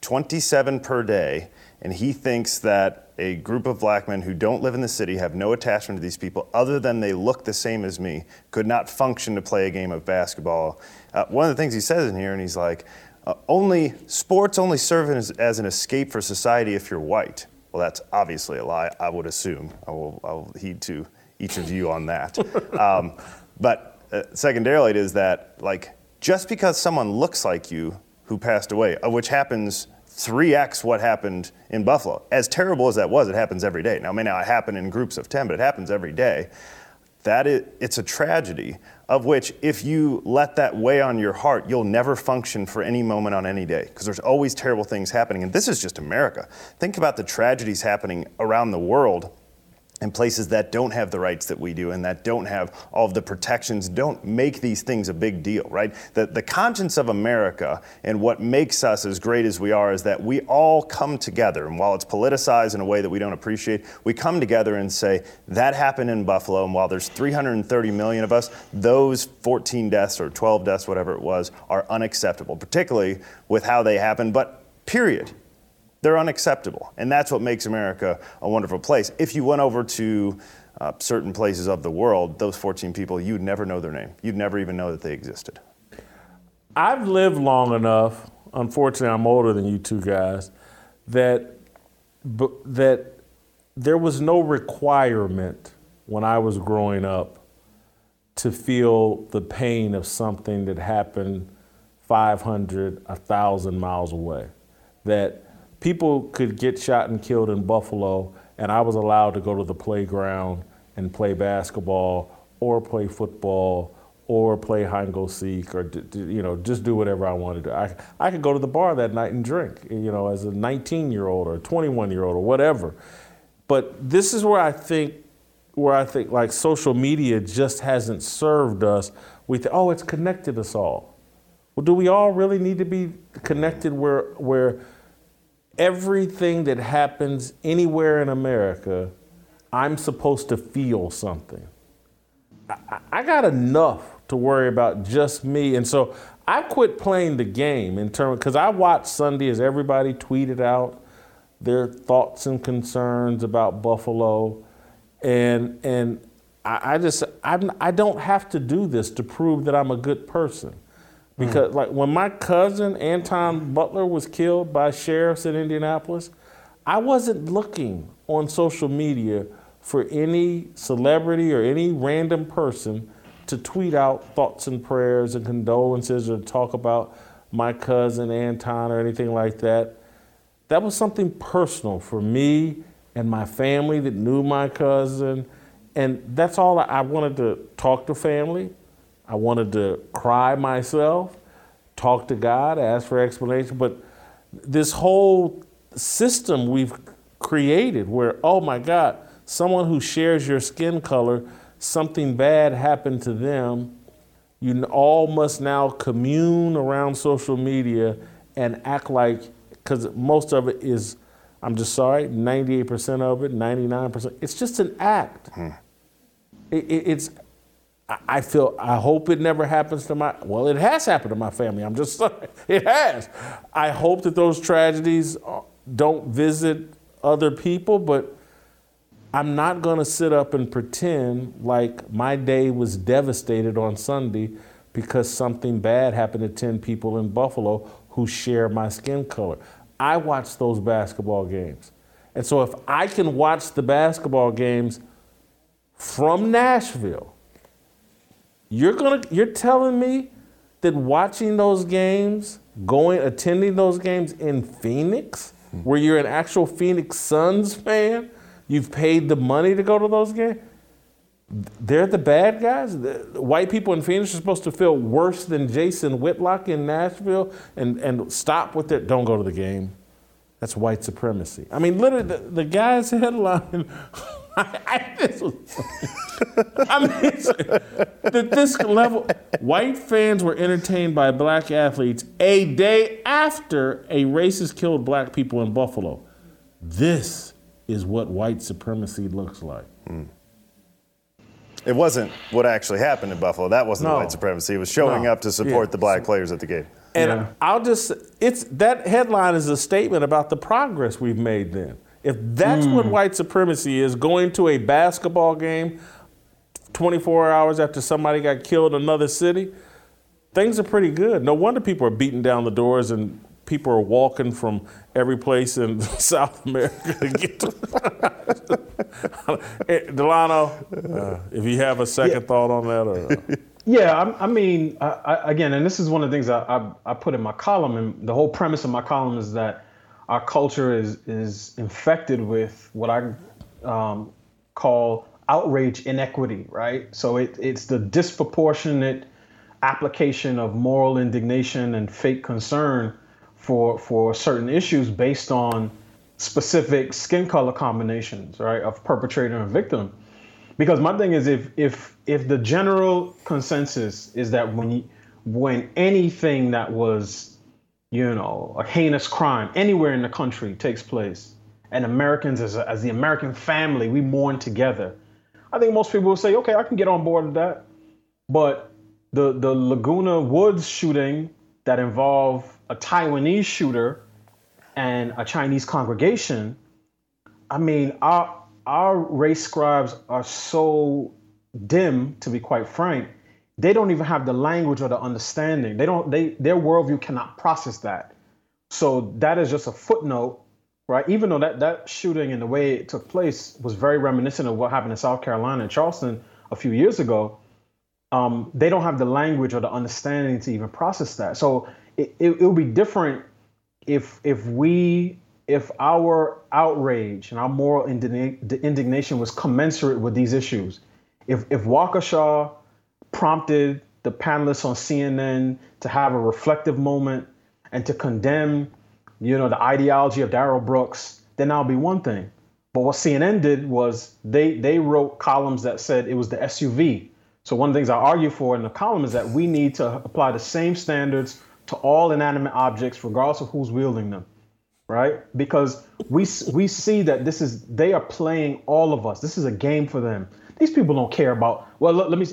27 per day, and he thinks that a group of black men who don't live in the city, have no attachment to these people other than they look the same as me, could not function to play a game of basketball. Uh, one of the things he says in here, and he's like, uh, only sports only serve as, as an escape for society if you're white. Well, that's obviously a lie, I would assume. I will, I will heed to each of you on that. um, but uh, secondarily, it is that, like, just because someone looks like you who passed away, uh, which happens 3x what happened in Buffalo, as terrible as that was, it happens every day. Now, it may not happen in groups of 10, but it happens every day. That is, it's a tragedy of which if you let that weigh on your heart, you'll never function for any moment on any day because there's always terrible things happening. And this is just America. Think about the tragedies happening around the world and places that don't have the rights that we do and that don't have all of the protections don't make these things a big deal, right? The, the conscience of America and what makes us as great as we are is that we all come together. And while it's politicized in a way that we don't appreciate, we come together and say, that happened in Buffalo. And while there's 330 million of us, those 14 deaths or 12 deaths, whatever it was, are unacceptable, particularly with how they happened. But period. They're unacceptable. And that's what makes America a wonderful place. If you went over to uh, certain places of the world, those 14 people, you'd never know their name. You'd never even know that they existed.
I've lived long enough, unfortunately, I'm older than you two guys, that, that there was no requirement when I was growing up to feel the pain of something that happened 500, 1,000 miles away. That people could get shot and killed in Buffalo, and I was allowed to go to the playground and play basketball or play football or play hide and go seek or you know just do whatever I wanted to. I I could go to the bar that night and drink, you know, as a 19 year old or 21 year old or whatever. But this is where I think where I think like social media just hasn't served us. We think, oh, it's connected us all. Well, do we all really need to be connected where where everything that happens anywhere in America, I'm supposed to feel something? I, I got enough to worry about just me. And so I quit playing the game in terms because I watched Sunday as everybody tweeted out their thoughts and concerns about Buffalo, and and I, I just I'm, I don't have to do this to prove that I'm a good person. Because mm. like when my cousin Anton Butler was killed by sheriffs in Indianapolis, I wasn't looking on social media for any celebrity or any random person to tweet out thoughts and prayers and condolences or talk about my cousin Anton or anything like that. That was something personal for me and my family that knew my cousin. And that's all I, I wanted to talk to family. I wanted to cry myself, talk to God, ask for explanation. But this whole system we've created where, oh my God, someone who shares your skin color something bad happened to them, you all must now commune around social media and act like, because most of it is, I'm just sorry, 98% of it, 99%, it's just an act. Hmm. It, it, it's, I feel, I hope it never happens to my, well, it has happened to my family. I'm just sorry. It has. I hope that those tragedies uh, don't visit other people, but I'm not going to sit up and pretend like my day was devastated on Sunday because something bad happened to 10 people in Buffalo who share my skin color. I watch those basketball games. And so if I can watch the basketball games from Nashville, you're to you're telling me that watching those games, going attending those games in Phoenix, hmm. where you're an actual Phoenix Suns fan, You've paid the money to go to those games. They're the bad guys. The white people in Phoenix are supposed to feel worse than Jason Whitlock in Nashville and, and stop with it. Don't go to the game. That's white supremacy. I mean, literally, the, the guy's headline. I, I, this was, I mean, at this level, white fans were entertained by black athletes a day after a racist killed black people in Buffalo. This is what white supremacy looks like. Mm.
It wasn't what actually happened in Buffalo. That wasn't no. white supremacy. It was showing no. up to support yeah. the black players at the game.
And yeah. I'll just it's that headline is a statement about the progress we've made then. If that's mm. what white supremacy is, going to a basketball game 24 hours after somebody got killed in another city, things are pretty good. No wonder people are beating down the doors and people are walking from every place in South America to get to. Delano, uh, if you have a second yeah. thought on that, or. Uh.
Yeah, I, I mean, I, I, again, and this is one of the things I, I, put in my column, and the whole premise of my column is that our culture is is infected with what I um, call outrage inequity, right? So it, it's the disproportionate application of moral indignation and fake concern for for certain issues based on specific skin color combinations, right, of perpetrator and victim. Because my thing is, if if if the general consensus is that when you, when anything that was, you know, a heinous crime anywhere in the country takes place, and Americans as a, as the American family we mourn together, I think most people will say, okay, I can get on board with that. But the the Laguna Woods shooting that involved a Taiwanese shooter and a Chinese congregation, I mean, our our race scribes are so dim, to be quite frank. They don't even have the language or the understanding. They don't. They their worldview cannot process that. So that is just a footnote, right? Even though that that shooting and the way it took place was very reminiscent of what happened in South Carolina and Charleston a few years ago. Um, they don't have the language or the understanding to even process that. So it, it, would be different if if we if our outrage and our moral indignation was commensurate with these issues If if Waukesha prompted the panelists on CNN to have a reflective moment and to condemn, you know, the ideology of Darrell Brooks, then that'll be one thing. But what CNN did was they they wrote columns that said it was the SUV. So one of the things I argue for in the column is that we need to apply the same standards to all inanimate objects, regardless of who's wielding them, right? Because we we see that this is they are playing all of us. This is a game for them. These people don't care about. Well, let, let me.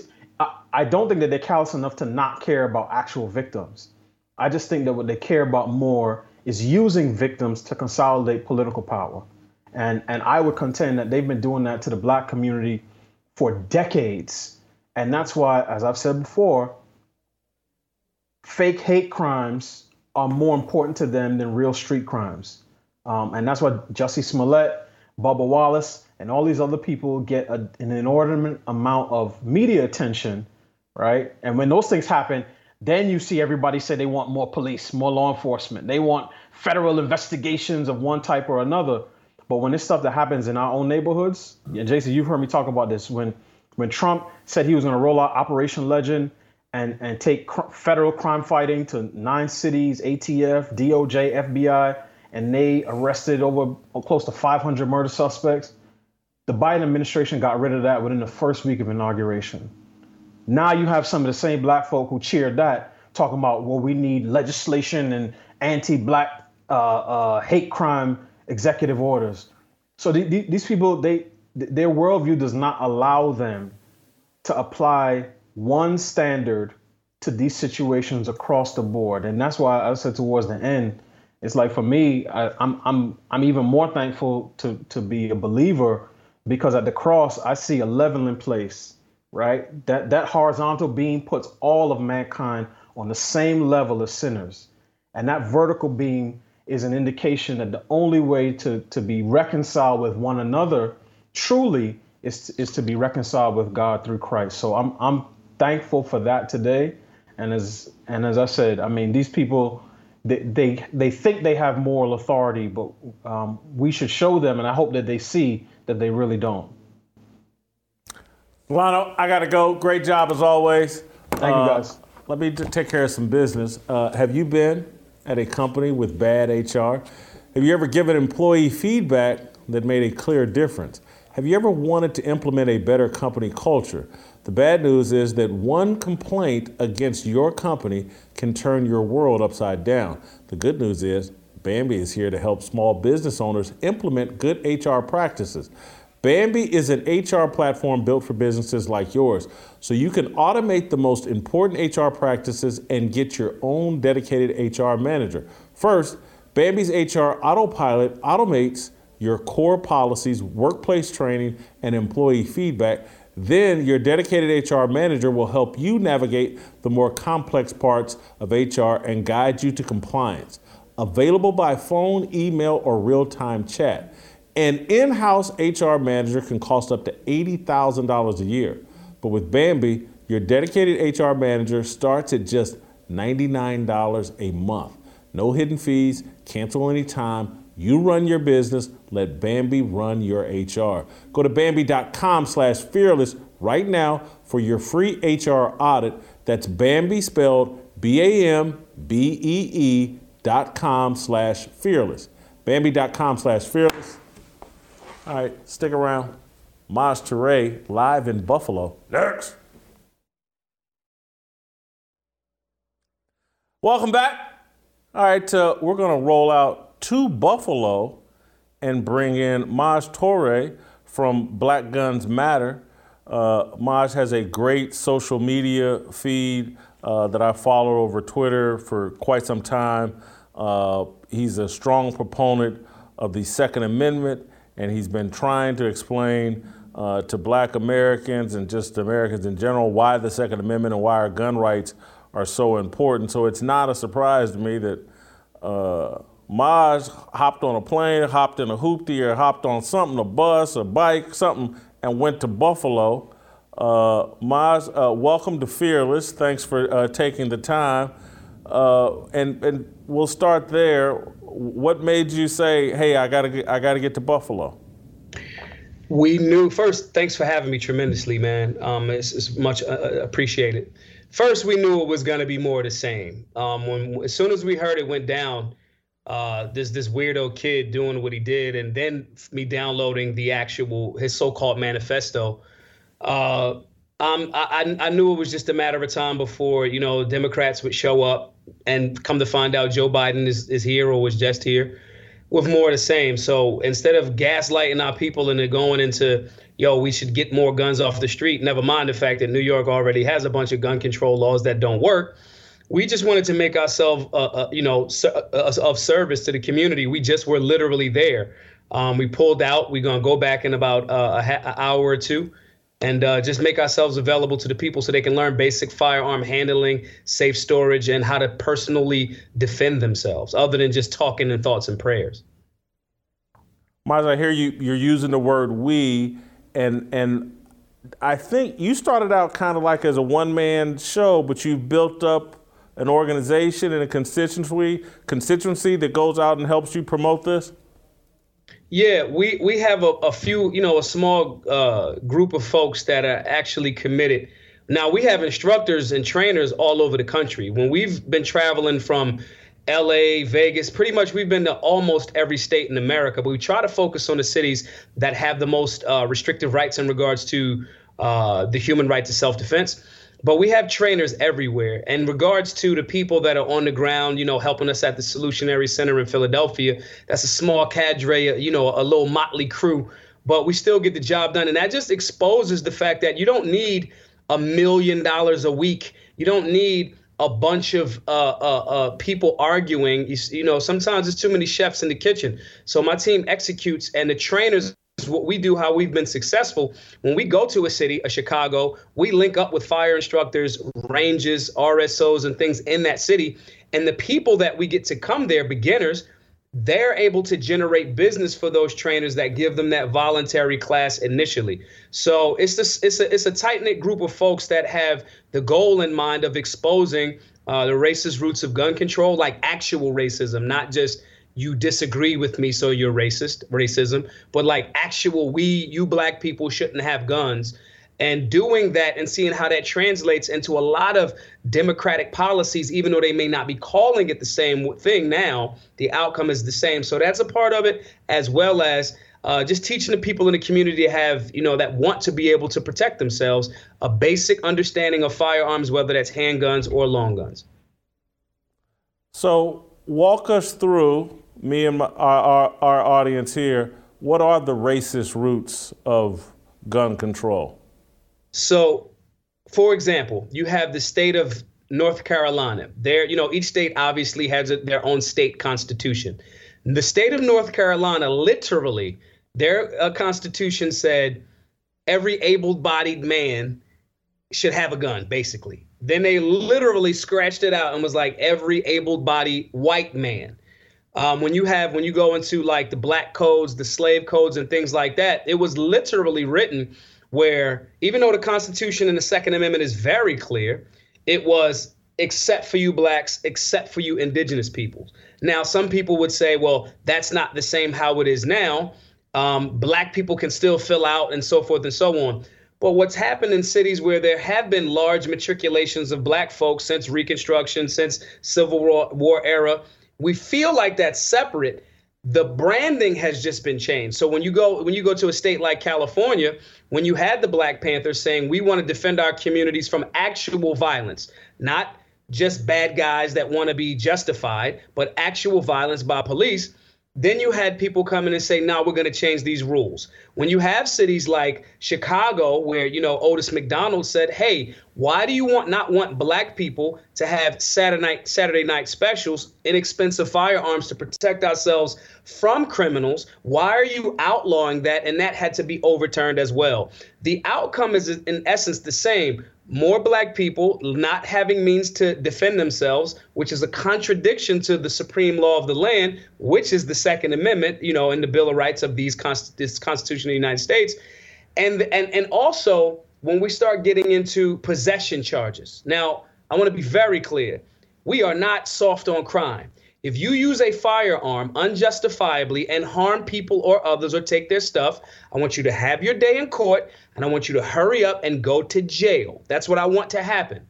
I, don't think that they're callous enough to not care about actual victims. I just think that what they care about more is using victims to consolidate political power. And, and I would contend that they've been doing that to the black community for decades. And that's why, as I've said before, fake hate crimes are more important to them than real street crimes. Um, and that's why Jussie Smollett, Bubba Wallace, and all these other people get a, an inordinate amount of media attention, right? And when those things happen, then you see everybody say they want more police, more law enforcement. They want federal investigations of one type or another. But when this stuff that happens in our own neighborhoods, and Jason, you've heard me talk about this. When when Trump said he was going to roll out Operation Legend and and take cr- federal crime fighting to nine cities, ATF, DOJ, FBI, and they arrested over close to 500 murder suspects. The Biden administration got rid of that within the first week of inauguration. Now you have some of the same black folk who cheered that, talking about well, we need legislation and anti-black uh, uh, hate crime executive orders. So the, the, these people, they their worldview does not allow them to apply one standard to these situations across the board, and that's why I said towards the end, it's like for me, I, I'm I'm I'm even more thankful to to be a believer because at the cross I see a leveling place, right? That that horizontal beam puts all of mankind on the same level as sinners, and that vertical beam is an indication that the only way to, to be reconciled with one another truly is to, is to be reconciled with God through Christ. So I'm I'm thankful for that today. And as and as I said, I mean these people they they, they think they have moral authority, but um, we should show them, and I hope that they see that they really don't.
Lano, I gotta go. Great job as always.
Thank uh, you guys.
Let me take care of some business. Uh, have you been at a company with bad HR? Have you ever given employee feedback that made a clear difference? Have you ever wanted to implement a better company culture? The bad news is that one complaint against your company can turn your world upside down. The good news is Bambee is here to help small business owners implement good HR practices. Bambee is an HR platform built for businesses like yours, so you can automate the most important HR practices and get your own dedicated HR manager. First, Bambee's HR Autopilot automates your core policies, workplace training, and employee feedback. Then your dedicated HR manager will help you navigate the more complex parts of HR and guide you to compliance. Available by phone, email, or real time chat. An in house HR manager can cost up to $80,000 a year. But with Bambee, your dedicated HR manager starts at just $99 a month. No hidden fees, cancel anytime. You run your business, let Bambee run your HR. Go to Bambee.com slash fearless right now for your free HR audit. That's Bambee spelled B-A-M-B-E-E dot com slash fearless. Bambee.com slash fearless. All right, stick around. Maj Toure live in Buffalo. Next. Welcome back. All right, uh, we're going to roll out to Buffalo and bring in Maj Toure from Black Guns Matter. Uh, Maj has a great social media feed uh, that I follow over Twitter for quite some time. Uh, he's a strong proponent of the Second Amendment and he's been trying to explain uh, to black Americans and just Americans in general why the Second Amendment and why our gun rights are so important. So it's not a surprise to me that uh, Maj hopped on a plane, hopped in a hoopty, or hopped on something, a bus, a bike, something, and went to Buffalo. Uh, Maj, uh, welcome to Fearless. Thanks for uh, taking the time. Uh, and, and we'll start there what made you say, "Hey, I gotta I gotta get to Buffalo"?
We knew first. Thanks for having me tremendously, man. Um, it's, it's much uh, uh appreciated. First, we knew it was to be more the same. Um, when as soon as we heard it went down, uh, this this weirdo kid doing what he did, and then me downloading the actual his so-called manifesto. Uh, um, I, I knew it was just a matter of time before you know Democrats would show up and come to find out Joe Biden is, is here or was just here with more of the same. So instead of gaslighting our people and going into, yo, we should get more guns off the street, never mind the fact that New York already has a bunch of gun control laws that don't work. We just wanted to make ourselves, uh, uh, you know, uh, of service to the community. We just were literally there. Um, we pulled out. We're gonna go back in about uh, a ha- hour or two and uh, just make ourselves available to the people so they can learn basic firearm handling, safe storage, and how to personally defend themselves, other than just talking in thoughts and prayers.
Maj, I hear you. You're using the word "we," and and I think you started out kind of like as a one-man show, but you've built up an organization and a constituency constituency that goes out and helps you promote this.
Yeah, we we have a, a few, you know, a small uh, group of folks that are actually committed. Now we have instructors and trainers all over the country. When we've been traveling from LA, Vegas, pretty much we've been to almost every state in America, but we try to focus on the cities that have the most uh, restrictive rights in regards to uh, the human right to self-defense. But we have trainers everywhere. In regards to the people that are on the ground, you know, helping us at the Solutionary Center in Philadelphia, that's a small cadre, you know, a little motley crew, but we still get the job done. And that just exposes the fact that you don't need a million dollars a week. You don't need a bunch of uh, uh, uh, people arguing. You, you know, sometimes there's too many chefs in the kitchen. So my team executes, and the trainers what we do, how we've been successful. When we go to a city, a Chicago, we link up with fire instructors, ranges, RSOs, and things in that city. And the people that we get to come there, beginners, they're able to generate business for those trainers that give them that voluntary class initially. So it's this, it's a it's a tight knit group of folks that have the goal in mind of exposing uh, the racist roots of gun control, like actual racism, not just you disagree with me, so you're racist, racism, but like actual, we, you black people shouldn't have guns. And doing that and seeing how that translates into a lot of democratic policies, even though they may not be calling it the same thing now, the outcome is the same. So that's a part of it, as well as uh, just teaching the people in the community to have, you know, that want to be able to protect themselves, a basic understanding of firearms, whether that's handguns or long guns.
So walk us through me and my, our, our, our audience here, what are the racist roots of gun control?
So, for example, you have the state of North Carolina. There, you know, each state obviously has a, their own state constitution. The state of North Carolina, literally, their uh, constitution said every able-bodied man should have a gun, basically. Then they literally scratched it out and was like every able-bodied white man. Um, when you have when you go into like the black codes, the slave codes, and things like that, it was literally written where even though the Constitution and the Second Amendment is very clear, it was except for you blacks, except for you indigenous peoples. Now, some people would say, well, that's not the same how it is now. Um, black people can still fill out and so forth and so on. But what's happened in cities where there have been large matriculations of black folks since Reconstruction, since Civil War, War era, we feel like that's separate. The branding has just been changed. So when you go when you go to a state like california when you had the black panthers saying we want to defend our communities from actual violence not just bad guys that want to be justified but actual violence by police then you had people come in and say, "Now we're going to change these rules." When you have cities like Chicago, where you know Otis McDonald said, "Hey, why do you want not want black people to have Saturday night Saturday night specials, inexpensive firearms to protect ourselves from criminals? Why are you outlawing that?" And that had to be overturned as well. The outcome is in essence the same more black people not having means to defend themselves, which is a contradiction to the supreme law of the land, which is the Second Amendment, you know, in the Bill of Rights of these this Constitution of the United States, and and and also when we start getting into possession charges. Now, I want to be very clear: we are not soft on crime. If you use a firearm unjustifiably and harm people or others or take their stuff, I want you to have your day in court and I want you to hurry up and go to jail. That's what I want to happen.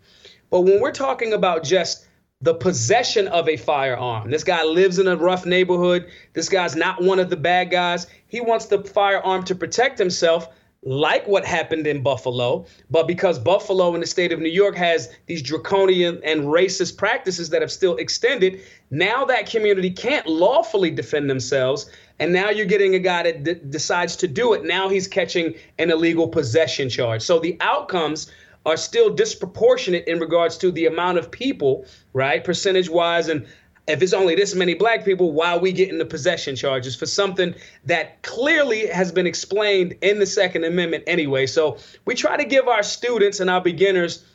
But when we're talking about just the possession of a firearm, this guy lives in a rough neighborhood. This guy's not one of the bad guys. He wants the firearm to protect himself like what happened in Buffalo, but because Buffalo in the state of New York has these draconian and racist practices that have still extended, now that community can't lawfully defend themselves. And now you're getting a guy that d- decides to do it. Now he's catching an illegal possession charge. So the outcomes are still disproportionate in regards to the amount of people, right, percentage wise, and if it's only this many black people, why are we getting the possession charges for something that clearly has been explained in the Second Amendment anyway? So we try to give our students and our beginners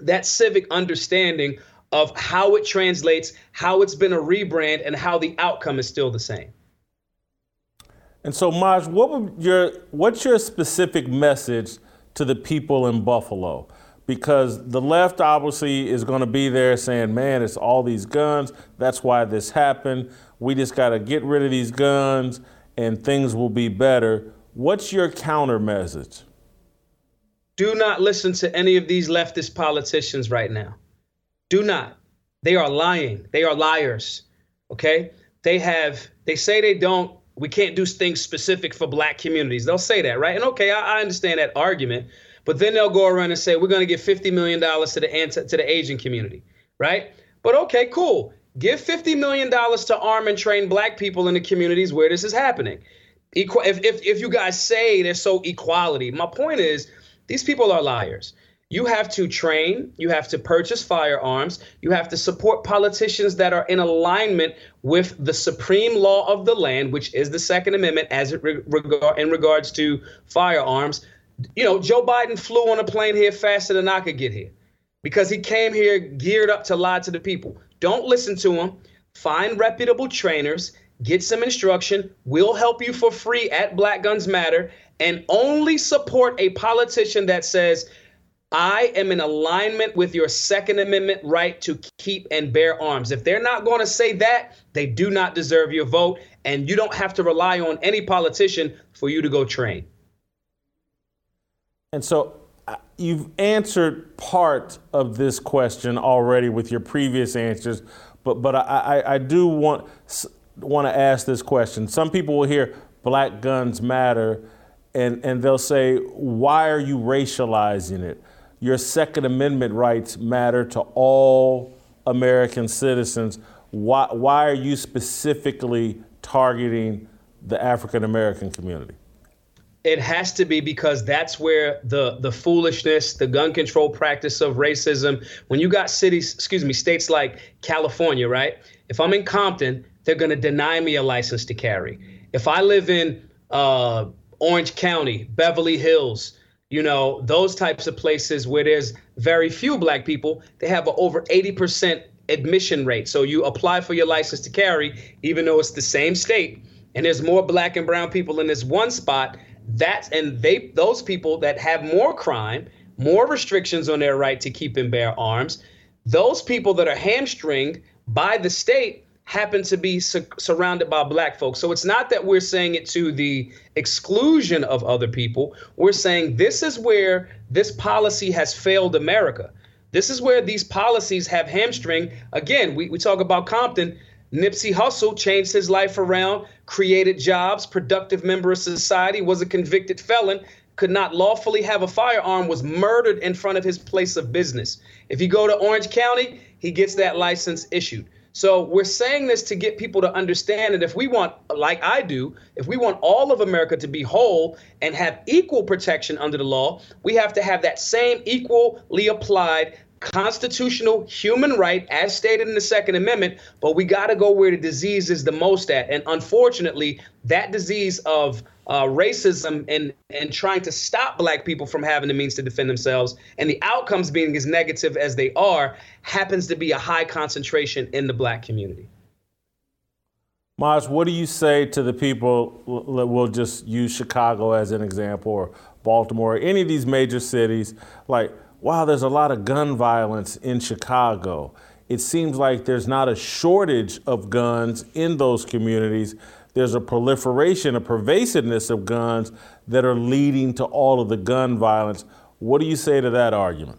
that civic understanding of how it translates, how it's been a rebrand, and how the outcome is still the same.
And so, Maj, what would your what's your specific message to the people in Buffalo? Because the left obviously is going to be there saying, man, it's all these guns. That's why this happened. We just got to get rid of these guns and things will be better. What's your counter message?
Do not listen to any of these leftist politicians right now. Do not. They are lying. They are liars. Okay? They have, they say they don't, we can't do things specific for black communities. They'll say that, right? And okay, I, I understand that argument. But then they'll go around and say, we're going to give $50 million to the, anti- to the Asian community, right? But okay, cool. Give $50 million to arm and train black people in the communities where this is happening. Equ- if, if, if you guys say there's so equality, my point is these people are liars. You have to train, you have to purchase firearms, you have to support politicians that are in alignment with the supreme law of the land, which is the Second Amendment as it re- regard, in regards to firearms you know, Joe Biden flew on a plane here faster than I could get here because he came here geared up to lie to the people. Don't listen to him. Find reputable trainers, get some instruction. We'll help you for free at Black Guns Matter and only support a politician that says, I am in alignment with your Second Amendment right to keep and bear arms. If they're not going to say that, they do not deserve your vote. And you don't have to rely on any politician for you to go train.
And so uh, you've answered part of this question already with your previous answers, but but I, I, I do want want to ask this question. Some people will hear black guns matter and, and they'll say, why are you racializing it? Your Second Amendment rights matter to all American citizens. Why, why are you specifically targeting the African American community?
It has to be because that's where the the foolishness, the gun control practice of racism. When you got cities, excuse me, states like California, right? If I'm in Compton, they're going to deny me a license to carry. If I live in uh, Orange County, Beverly Hills, you know, those types of places where there's very few black people, they have an over 80% admission rate. So you apply for your license to carry, even though it's the same state, and there's more black and brown people in this one spot that's and they those people that have more crime, more restrictions on their right to keep and bear arms, those people that are hamstringed by the state happen to be su- surrounded by black folks. So it's not that we're saying it to the exclusion of other people. We're saying this is where this policy has failed America. This is where these policies have hamstring. Again, we, we talk about Compton. Nipsey Hussle changed his life around, created jobs, productive member of society, was a convicted felon, could not lawfully have a firearm, was murdered in front of his place of business. If you go to Orange County, he gets that license issued. So we're saying this to get people to understand that if we want, like I do, if we want all of America to be whole and have equal protection under the law, we have to have that same equally applied constitutional human right as stated in the Second Amendment, but we got to go where the disease is the most at. And unfortunately, that disease of uh, racism and and trying to stop black people from having the means to defend themselves and the outcomes being as negative as they are happens to be a high concentration in the black community.
Maj, what do you say to the people? We'll just use Chicago as an example, or Baltimore, or any of these major cities. Like, wow, there's a lot of gun violence in Chicago. it seems like there's not a shortage of guns in those communities. There's a proliferation, a pervasiveness of guns that are leading to all of the gun violence. What do you say to that argument?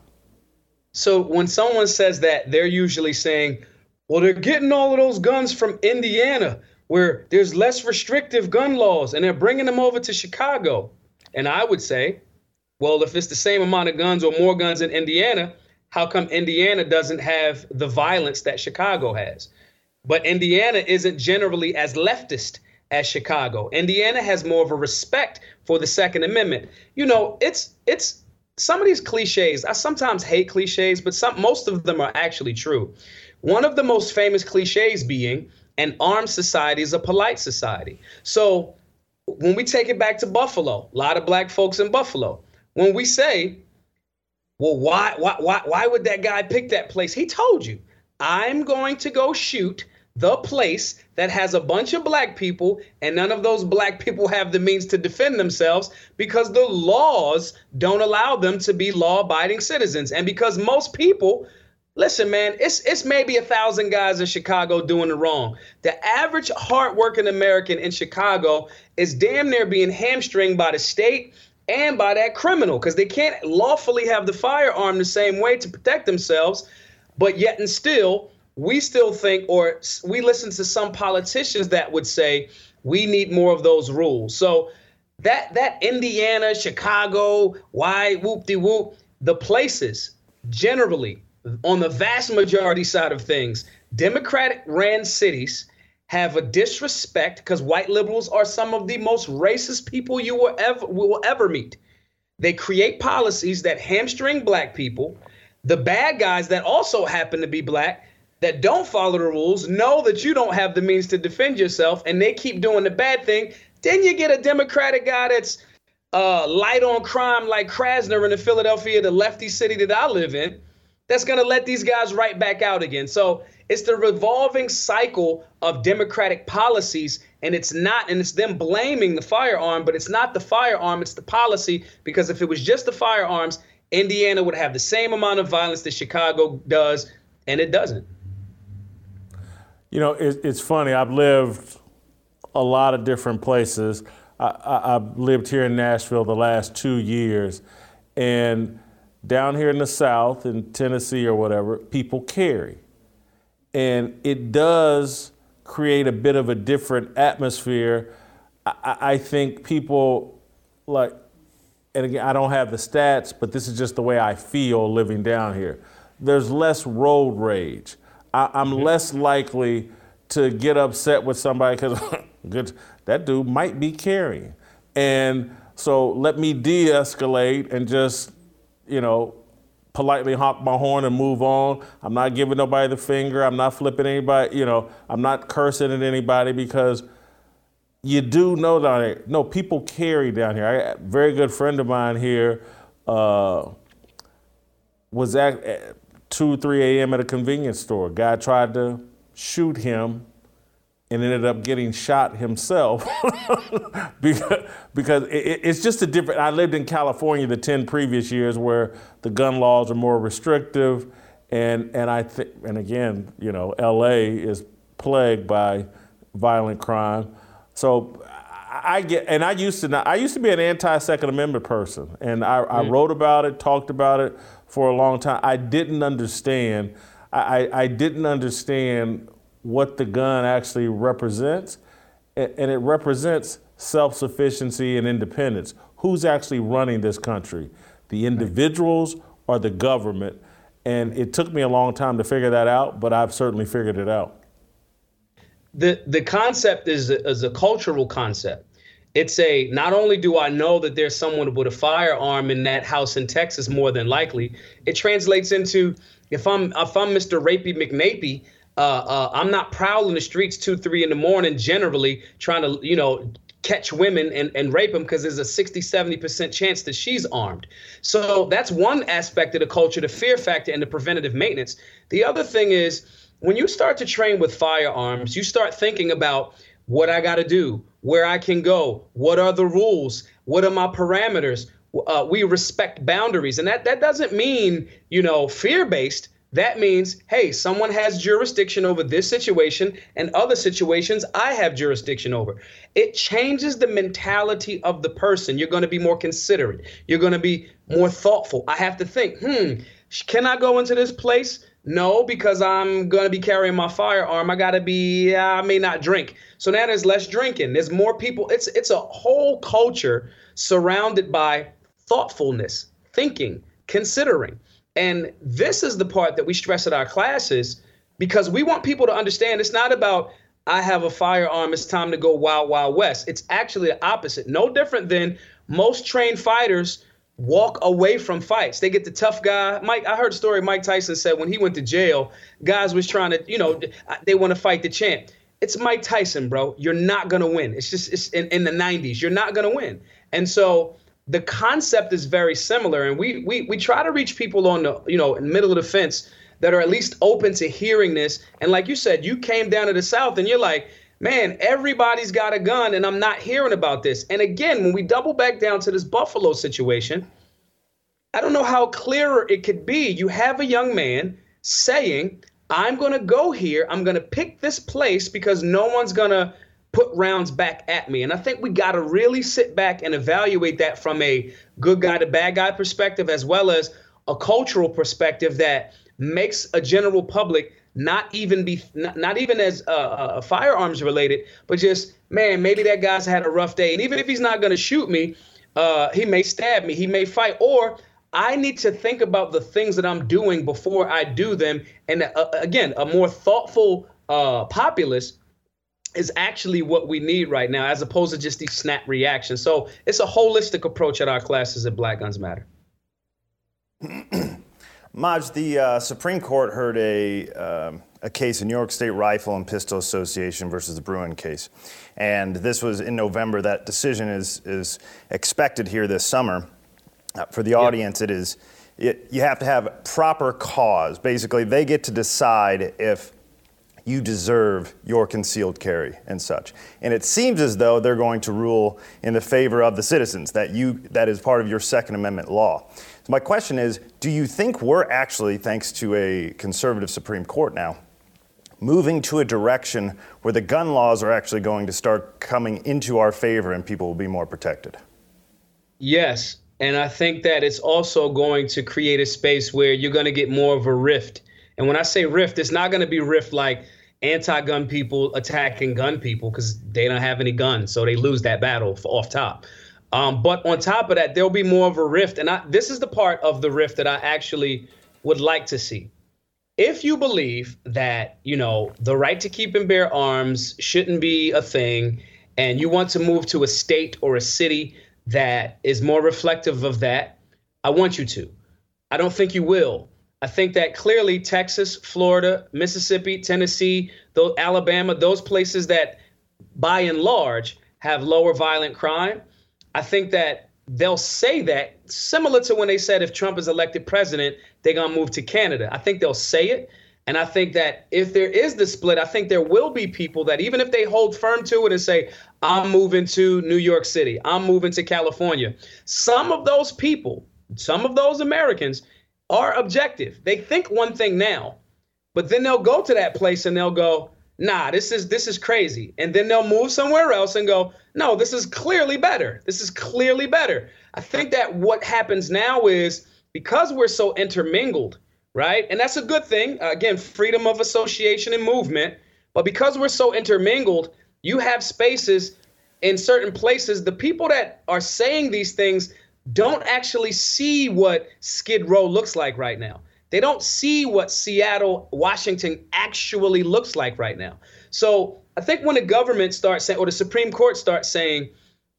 So when someone says that, they're usually saying, well, they're getting all of those guns from Indiana, where there's less restrictive gun laws, and they're bringing them over to Chicago. And I would say, well, if it's the same amount of guns or more guns in Indiana, how come Indiana doesn't have the violence that Chicago has? But Indiana isn't generally as leftist as Chicago. Indiana has more of a respect for the Second Amendment. You know, it's it's some of these cliches. I sometimes hate cliches, but some most of them are actually true. One of the most famous cliches being an armed society is a polite society. So when we take it back to Buffalo, a lot of black folks in Buffalo, when we say, well, why, why, why, why would that guy pick that place? He told you, I'm going to go shoot the place that has a bunch of black people and none of those black people have the means to defend themselves because the laws don't allow them to be law-abiding citizens and because most people listen man it's it's maybe a thousand guys in chicago doing the wrong the average hardworking american in chicago is damn near being hamstringed by the state and by that criminal because they can't lawfully have the firearm the same way to protect themselves but yet and still we still think, or we listen to some politicians that would say we need more of those rules. So that that Indiana, Chicago, why whoop de whoop, the places generally on the vast majority side of things, Democratic ran cities have a disrespect because white liberals are some of the most racist people you will ever will ever meet. They create policies that hamstring black people. The bad guys that also happen to be black that don't follow the rules know that you don't have the means to defend yourself and they keep doing the bad thing, then you get a Democratic guy that's uh, light on crime like Krasner in the Philadelphia, the lefty city that I live in, that's going to let these guys right back out again. So it's the revolving cycle of Democratic policies, and it's not, and it's them blaming the firearm, but it's not the firearm, it's the policy. Because if it was just the firearms, Indiana would have the same amount of violence that Chicago does, and it doesn't.
You know, it, it's funny. I've lived a lot of different places. I, have lived here in Nashville the last two years, and down here in the South, in Tennessee or whatever, people carry. And it does create a bit of a different atmosphere. I, I think people like, and again, I don't have the stats, but this is just the way I feel living down here. There's less road rage. I, am mm-hmm. less likely to get upset with somebody because that dude might be carrying. And so let me de escalate and just, you know, politely honk my horn and move on. I'm not giving nobody the finger. I'm not flipping anybody, you know, I'm not cursing at anybody because you do know down here. No, people carry down here. I, a very good friend of mine here uh, was at 2, 3 a.m. at a convenience store. Guy tried to shoot him and ended up getting shot himself because, because it, it's just a different. I lived in California the 10 previous years where the gun laws are more restrictive. And, and I think, and again, you know, LA is plagued by violent crime. So I get, and I used to not, I used to be an anti-Second Amendment person, and I, I, mm. wrote about it, talked about it for a long time. I didn't understand. I, I didn't understand what the gun actually represents, and it represents self-sufficiency and independence. Who's actually running this country? The individuals or the government? And it took me a long time to figure that out, but I've certainly figured it out.
The the concept is a, is a cultural concept it's a not only do I know that there's someone with a firearm in that house in Texas more than likely, it translates into if I'm if I'm Mr. Rapey McNapey, uh, uh, I'm not prowling the streets two three in the morning generally trying to you know catch women and, and rape them because there's a 60 70% chance that she's armed so that's one aspect of the culture the fear factor and the preventative maintenance the other thing is when you start to train with firearms you start thinking about what I got to do, where I can go, what are the rules, what are my parameters. Uh, we respect boundaries, and that that doesn't mean you know fear based. That means, hey, someone has jurisdiction over this situation and other situations I have jurisdiction over. It changes the mentality of the person. You're going to be more considerate. You're going to be more thoughtful. I have to think, hmm, can I go into this place? No, because I'm going to be carrying my firearm. I got to be, I may not drink. So now there's less drinking. There's more people. It's, it's a whole culture surrounded by thoughtfulness, thinking, considering. And this is the part that we stress at our classes because we want people to understand it's not about I have a firearm, it's time to go wild, wild west. It's actually the opposite. No different than most trained fighters walk away from fights. They get the tough guy. Mike, I heard a story Mike Tyson said when he went to jail, guys was trying to, you know, they want to fight the champ. It's Mike Tyson, bro. You're not gonna win. It's just it's in, in the 90s. You're not gonna win. And so the concept is very similar, and we we we try to reach people on the you know in the middle of the fence that are at least open to hearing this. And like you said, you came down to the South, and you're like, man, everybody's got a gun, and I'm not hearing about this. And again, when we double back down to this Buffalo situation, I don't know how clearer it could be. You have a young man saying, I'm going to go here. I'm going to pick this place because no one's going to put rounds back at me. And I think we got to really sit back and evaluate that from a good guy to bad guy perspective, as well as a cultural perspective that makes a general public not even be not, not even as uh, uh, firearms related, but just man, maybe that guy's had a rough day, and even if he's not going to shoot me, uh, he may stab me, he may fight, or I need to think about the things that I'm doing before I do them. And uh, again, a more thoughtful uh, populace is actually what we need right now, as opposed to just these snap reactions. So it's a holistic approach at our classes at Black Guns Matter.
Maj, the uh, Supreme Court heard a, um, a case in New York State Rifle and Pistol Association versus the Bruen case. And this was in November. That decision is, is expected here this summer. Uh, for the audience, yep. it is it, you have to have proper cause. Basically, they get to decide if you deserve your concealed carry and such. And it seems as though they're going to rule in the favor of the citizens, that you that is part of your Second Amendment law. So my question is, do you think we're actually, thanks to a conservative Supreme Court now, moving to a direction where the gun laws are actually going to start coming into our favor and people will be more protected?
Yes. And I think that it's also going to create a space where you're going to get more of a rift and when I say rift, it's not going to be rift like anti-gun people attacking gun people because they don't have any guns, so they lose that battle off top. Um, but on top of that, there'll be more of a rift, and I, this is the part of the rift that I actually would like to see. If you believe that you know the right to keep and bear arms shouldn't be a thing, and you want to move to a state or a city that is more reflective of that, I want you to. I don't think you will I think that clearly Texas, Florida, Mississippi, Tennessee, those, Alabama, those places that by and large have lower violent crime, I think that they'll say that similar to when they said if Trump is elected president, they're going to move to Canada. I think they'll say it. And I think that if there is the split, I think there will be people that even if they hold firm to it and say, I'm moving to New York City, I'm moving to California, some of those people, some of those Americans are objective. They think one thing now, but then they'll go to that place and they'll go, nah, this is this is crazy. And then they'll move somewhere else and go, no, this is clearly better. This is clearly better. I think that what happens now is because we're so intermingled, right? And that's a good thing. Again, freedom of association and movement. But because we're so intermingled, you have spaces in certain places. The people that are saying these things don't actually see what Skid Row looks like right now. They don't see what Seattle, Washington actually looks like right now. So I think when the government starts saying, or the Supreme Court starts saying,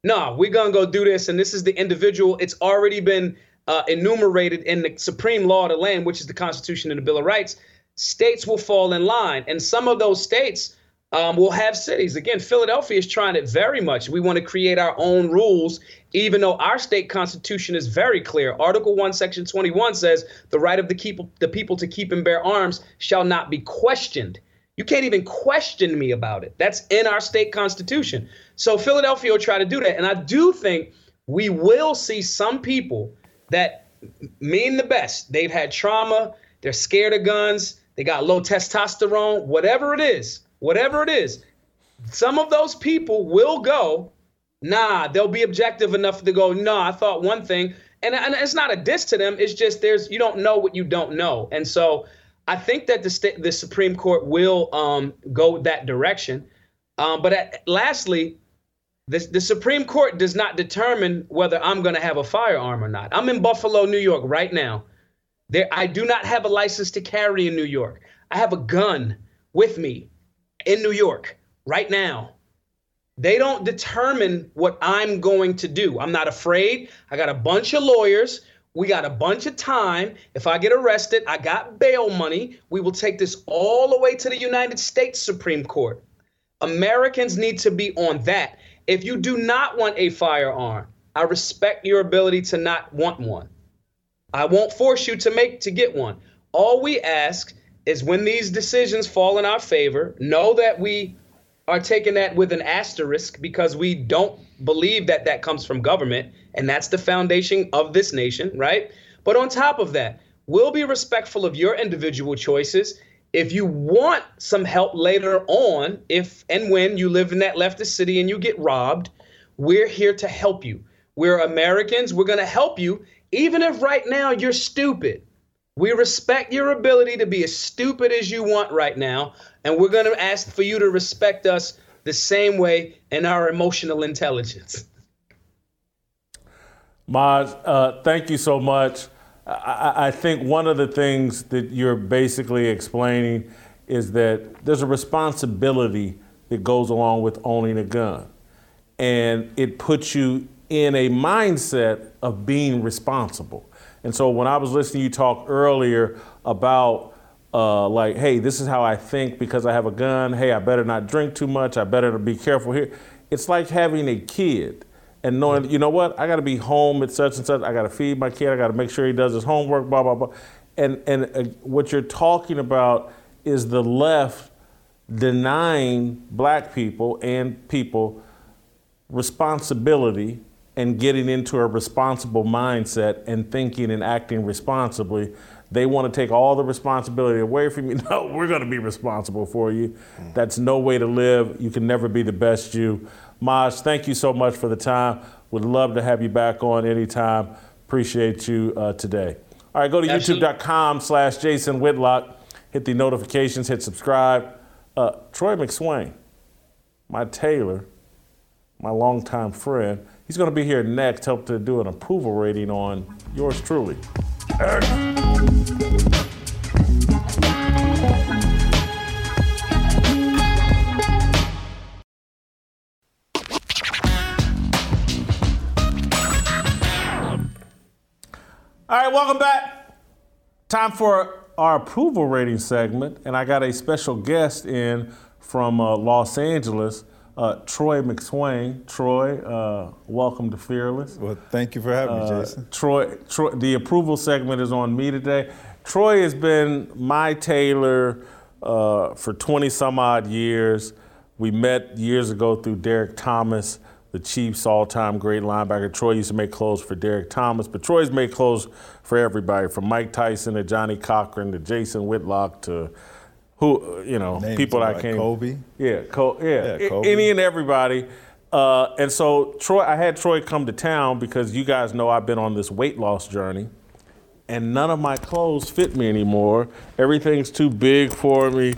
no, nah, we're going to go do this, and this is the individual, it's already been uh, enumerated in the supreme law of the land, which is the Constitution and the Bill of Rights, states will fall in line. And some of those states um, we'll have cities. Again, Philadelphia is trying it very much. We want to create our own rules, even though our state constitution is very clear. Article 1, Section 21 says the right of the, keep, the people to keep and bear arms shall not be questioned. You can't even question me about it. That's in our state constitution. So Philadelphia will try to do that. And I do think we will see some people that mean the best. They've had trauma, they're scared of guns, they got low testosterone, whatever it is, whatever it is. Some of those people will go, nah, they'll be objective enough to go, no, I thought one thing. And, and it's not a diss to them. It's just there's you don't know what you don't know. And so I think that the the Supreme Court will um, go that direction. Um, but at, lastly, the, the Supreme Court does not determine whether I'm going to have a firearm or not. I'm in Buffalo, New York right now. There, I do not have a license to carry in New York. I have a gun with me in New York right now. They don't determine what I'm going to do. I'm not afraid. I got a bunch of lawyers. We got a bunch of time. If I get arrested, I got bail money. We will take this all the way to the United States Supreme Court. Americans need to be on that. If you do not want a firearm, I respect your ability to not want one. I won't force you to make to get one. All we ask is when these decisions fall in our favor, know that we are taking that with an asterisk because we don't believe that that comes from government and that's the foundation of this nation, right? But on top of that, we'll be respectful of your individual choices. If you want some help later on, if and when you live in that leftist city and you get robbed, we're here to help you. We're Americans. We're going to help you, even if right now you're stupid. We respect your ability to be as stupid as you want right now, and we're going to ask for you to respect us the same way in our emotional intelligence.
Maj, uh, thank you so much. I, I think one of the things that you're basically explaining is that there's a responsibility that goes along with owning a gun. And it puts you in a mindset of being responsible. And so when I was listening to you talk earlier about uh, like, hey, this is how I think because I have a gun. Hey, I better not drink too much. I better be careful here. It's like having a kid and knowing, you know what, I got to be home at such and such. I got to feed my kid. I got to make sure he does his homework. Blah blah blah. And and uh, what you're talking about is the left denying black people and people responsibility and getting into a responsible mindset and thinking and acting responsibly. They want to take all the responsibility away from you. No, we're going to be responsible for you. That's no way to live. You can never be the best you. Maj, thank you so much for the time. Would love to have you back on anytime. Appreciate you uh, today. All right, go to youtube.com slash Jason Whitlock. Hit the notifications, hit subscribe. Uh, Troy McSwain, my tailor, my longtime friend, he's going to be here next, help to do an approval rating on yours truly. All right, welcome back. Time for our approval rating segment, and I got a special guest in from uh, Los Angeles, uh, Troy McSwain. Troy, uh, welcome to Fearless.
Well, thank you for having me,
Uh,
Jason.
Troy, Troy, the approval segment is on me today. Troy has been my tailor uh, for 20 some odd years. We met years ago through Derrick Thomas, the Chiefs' all-time great linebacker. Troy used to make clothes for Derrick Thomas, but Troy's made clothes for everybody, from Mike Tyson to Johnnie Cochran to Jason Whitlock to who you know
Names
people that I
like
can't.
Kobe.
Yeah, Co- yeah,
Yeah, Kobe.
any and everybody. Uh, and so Troy, I had Troy come to town because you guys know I've been on this weight loss journey, and none of my clothes fit me anymore. Everything's too big for me,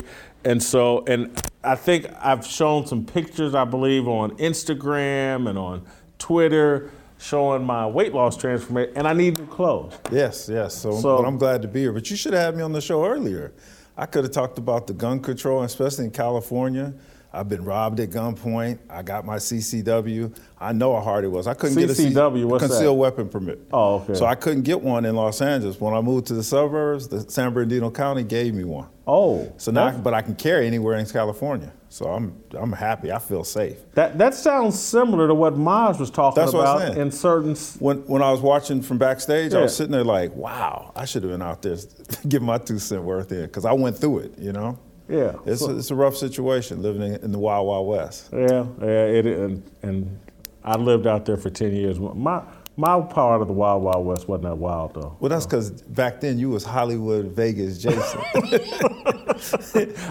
and so and I think I've shown some pictures, I believe, on Instagram and on Twitter showing my weight loss transformation, and I need new clothes.
Yes, yes. So,
So-
but I'm glad to be here. But you should have had me on the show earlier. I could have talked about the gun control, especially in California. I've been robbed at gunpoint. I got my CCW. I know how hard it was. I couldn't get a C-
CCW, what's
concealed
that?
weapon permit.
Oh, okay.
So I couldn't get one in Los Angeles. When I moved to the suburbs, the San Bernardino County gave me one.
Oh,
So now, I but I can carry anywhere in California. So I'm I'm happy. I feel safe.
that that sounds similar to what Maj was talking
That's
about in certain.
When when I was watching from backstage, I was sitting there like, wow, I should have been out there giving my two cent worth in because I went through it. You know.
Yeah.
It's,
So-
a, it's a rough situation living in, in the Wild Wild West.
Yeah, yeah, it and and I lived out there for ten years. My My part of the Wild Wild West wasn't that wild though.
Well, that's because back then you was Hollywood, Vegas, Jason.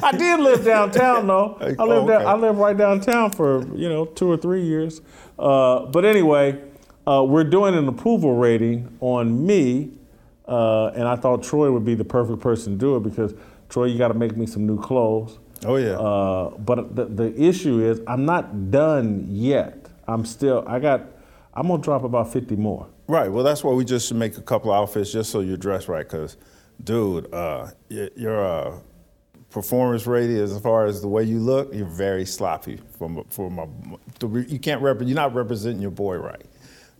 I did live downtown though. I lived
Oh,
down. I lived right downtown for you know two or three years. Uh, but anyway, uh, we're doing an approval rating on me, uh, and I thought Troy would be the perfect person to do it because Troy, you got to make me some new clothes.
Oh, yeah.
Uh, but the, the issue is I'm not done yet. I'm still. I got. I'm gonna drop about 50 more.
Right. Well, that's why we just make a couple outfits just so you're dressed right. Because, dude, uh, your uh, performance rating as far as the way you look, you're very sloppy. From for my, you can't rep- You're not representing your boy right.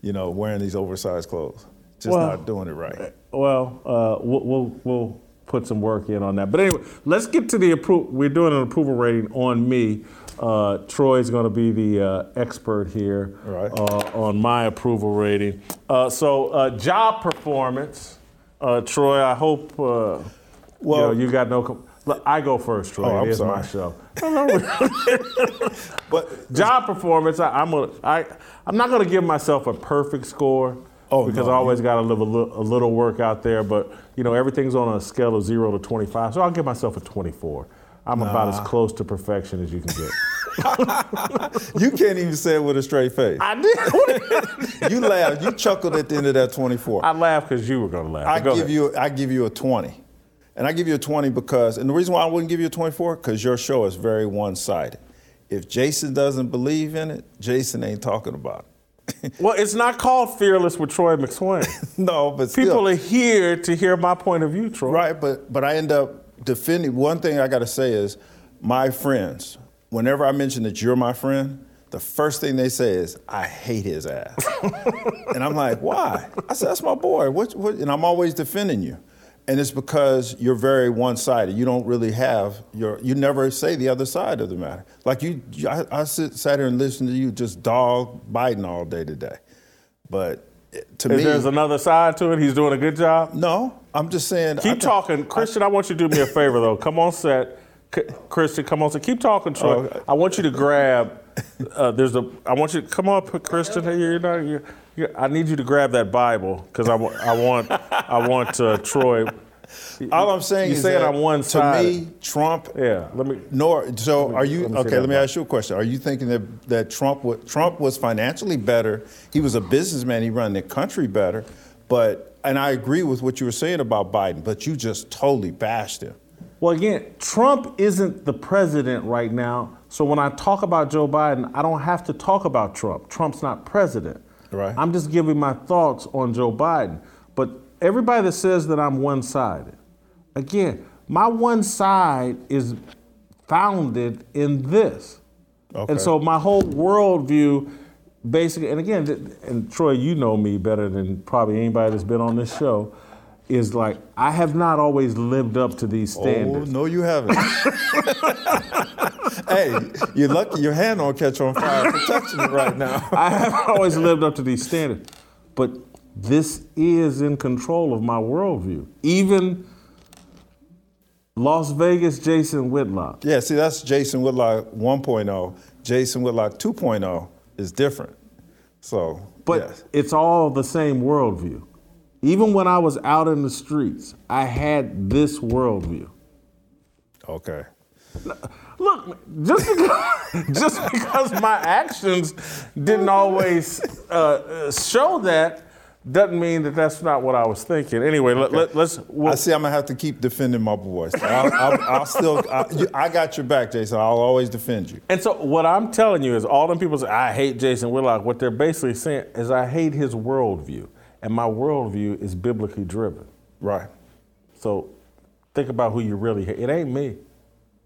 You know, wearing these oversized clothes, just
Well,
not doing it right.
Well, uh, we'll, we'll we'll put some work in on that. But anyway, let's get to the approval. We're doing an approval rating on me. Uh, Troy's going to be the uh, expert here
Right.
uh, on my approval rating. Uh, so, uh, job performance, uh, Troy. I hope uh, well you, know, you got no. Com- Look, I go first, Troy.
Oh,
it is my show.
But
Job performance. I, I'm a, I, I'm not going to give myself a perfect score.
Oh,
because
no,
I always got to live a, li- a little work out there. But you know, everything's on a scale of zero to 25, so I'll give myself a 24. I'm about as close to perfection as you can get.
you can't even say it with a straight face.
I did.
you laughed. You chuckled at the end of that 24.
I laughed because you were going to laugh.
I
Go
give
ahead.
you I give you a 20. And I give you a 20 because and the reason why I wouldn't give you a 24 cuz your show is very one-sided. If Jason doesn't believe in it, Jason ain't talking about it.
Well, it's not called Fearless with Troy McSwain.
no, but still,
People are here to hear my point of view, Troy.
right, but but I end up defending one thing I got to say is my friends, whenever I mention that you're my friend, the first thing they say is, I hate his ass. and I'm like, why? I said, that's my boy. What, what? And I'm always defending you. And it's because you're very one-sided. You don't really have your. You never say the other side of the matter. Like you, I, I sit, sat here and listened to you just dog Biden all day today. But to
If
me,
there's another side to it, he's doing a good job.
no. I'm just saying.
Keep talking, Christian. I want you to do me a favor though. Come on set, C- Christian. Come on set. Keep talking, Troy.
Oh.
I want you to grab. Uh, there's a. I want you to come up, Christian. Hey, you're not. You're, you're, I need you to grab that Bible because I, I want. I want uh, Troy.
All I'm saying
You
is
saying
that
I'm one
to
sided.
me, Trump.
Yeah. Let me.
Nor so are you
let
okay? Let me ask you a question. Are you thinking that that Trump was, Trump was financially better? He was a businessman. He ran the country better. But and I agree with what you were saying about Biden. But you just totally bashed him.
Well, again, Trump isn't the president right now. So when I talk about Joe Biden, I don't have to talk about Trump. Trump's not president.
Right.
I'm just giving my thoughts on Joe Biden. But everybody that says that I'm one sided, again, my one side is founded in this.
Okay.
And so my whole worldview basically, and again, and Troy, you know me better than probably anybody that's been on this show, is like, I have not always lived up to these oh, standards.
Oh no, you haven't. hey, you're lucky your hand don't catch on fire touching it right now.
I haven't always lived up to these standards. But this is in control of my worldview. Even Las Vegas Jason Whitlock.
Yeah, see, that's Jason Whitlock 1.0. Jason Whitlock 2.0 is different. So,
But
yes.
it's all the same worldview. Even when I was out in the streets, I had this worldview.
okay.
Look, just because, just because my actions didn't always uh, uh, show that, doesn't mean that that's not what I was thinking. Anyway, let, let, let's.
I see. I'm gonna have to keep defending my boys. I'll, I'll, I'll still. I, I got your back, Jason. I'll always defend you.
And so what I'm telling you is all them people say, I hate Jason Whitlock. What they're basically saying is I hate his worldview. And my worldview is biblically driven.
Right.
So think about who you really hate. It ain't me.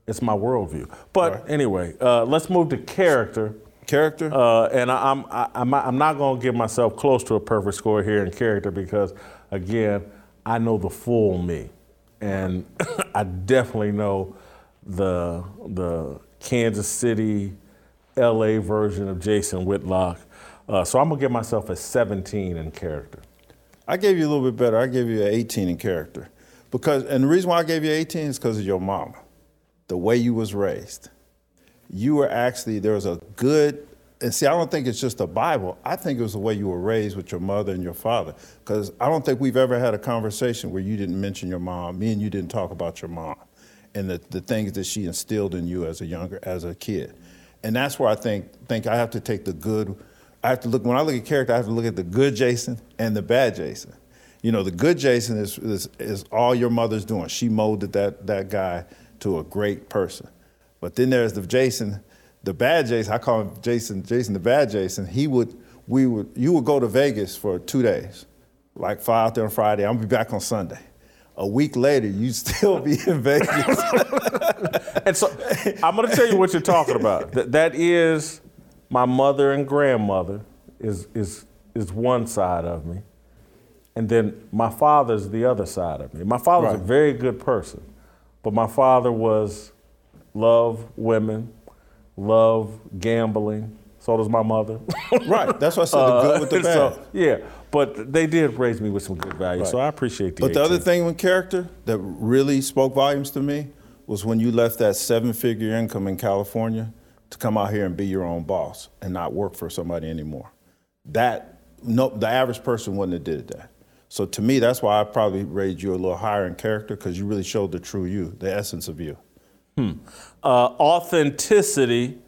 It's my worldview. But
Right.
anyway, uh, let's move to character.
Character.
Uh, and I, I'm, I, I'm, I'm not going to give myself close to a perfect score here in character because, again, I know the full me. And I definitely know the, the Kansas City, LA version of Jason Whitlock. Uh, so I'm going to give myself a 17 in character.
I gave you a little bit better. I gave you an 18 in character, because and the reason why I gave you 18 is because of your mama, the way you was raised. You were actually there was a good and see, I don't think it's just the Bible. I think it was the way you were raised with your mother and your father. Because I don't think we've ever had a conversation where you didn't mention your mom. Me and you didn't talk about your mom and the, the things that she instilled in you as a younger as a kid. And that's where I think think I have to take the good. I have to look when I look at character. I have to look at the good Jason and the bad Jason. You know, the good Jason is is, is all your mother's doing. She molded that that guy to a great person. But then there's the Jason the bad Jason, I call him Jason, Jason the bad Jason, he would, we would, you would go to Vegas for two days, like fly out there on Friday, I'm gonna be back on Sunday. A week later, you'd still be in Vegas.
and so I'm gonna tell you what you're talking about. That, that is my mother and grandmother is, is, is one side of me. And then my father's the other side of me. My father's right. a very good person, but my father was love women, love gambling. So does my mother.
right. That's why I said the good with the uh, bad. So,
yeah, but they did raise me with some good values, right. so I appreciate the.
But 18. the other thing with character that really spoke volumes to me was when you left that seven-figure income in California to come out here and be your own boss and not work for somebody anymore. That no, the average person wouldn't have did that. So to me, that's why I probably raised you a little higher in character because you really showed the true you, the essence of you.
Hmm. Uh, authenticity,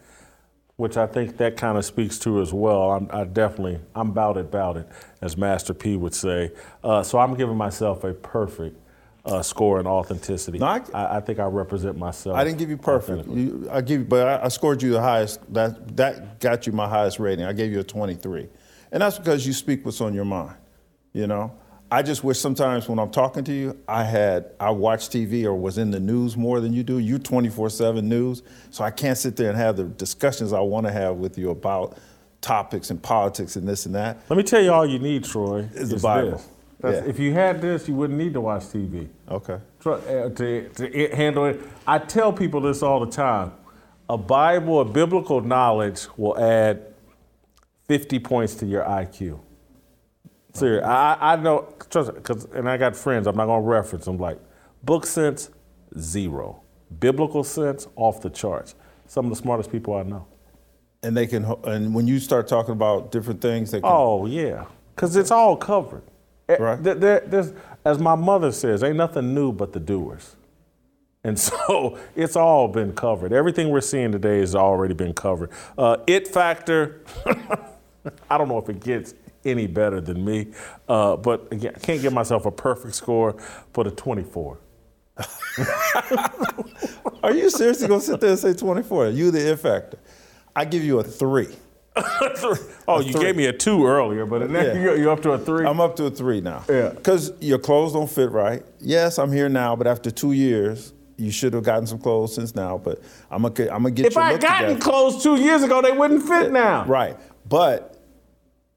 which I think that kind of speaks to as well. I'm, I definitely, I'm about it, about it, as Master P would say. Uh, so I'm giving myself a perfect uh, score in authenticity. No, I, I, I, think I represent myself.
I didn't give you perfect. You, I give you, but I, I, scored you the highest. That that got you my highest rating. I gave you a 23, and that's because you speak what's on your mind. You know, I just wish sometimes when I'm talking to you, I had I watch TV or was in the news more than you do. You're 24/7 news, so I can't sit there and have the discussions I want to have with you about topics and politics and this and that.
Let me tell you all you need, Troy.
Is the Bible.
Yeah. If you had this, you wouldn't need to watch TV.
Okay.
Uh, to, to handle it, I tell people this all the time. A Bible, a biblical knowledge will add 50 points to your IQ. Seriously, I, I know, trust because, and I got friends, I'm not going to reference them, like, book sense, zero. Biblical sense, off the charts. Some of the smartest people I know.
And they can, and when you start talking about different things, they can.
Oh, yeah, because it's all covered. Eh, right. There, there, as my mother says, ain't nothing new but the doers. And so it's all been covered. Everything we're seeing today has already been covered. Uh, it factor, I don't know if it gets any better than me. Uh, but again, I can't give myself a perfect score for the 24.
Are you seriously gonna sit there and say 24? You the it factor. I give you a three.
oh, a you three. gave me a two earlier, but now yeah. you're, you're, up to a three.
I'm up to a three now.
Yeah.
Because your clothes don't fit right. Yes, I'm here now, but after two years, you should have gotten some clothes since now. But I'm gonna, I'm gonna get.
If I had gotten together. clothes two years ago, they wouldn't fit now.
Right, but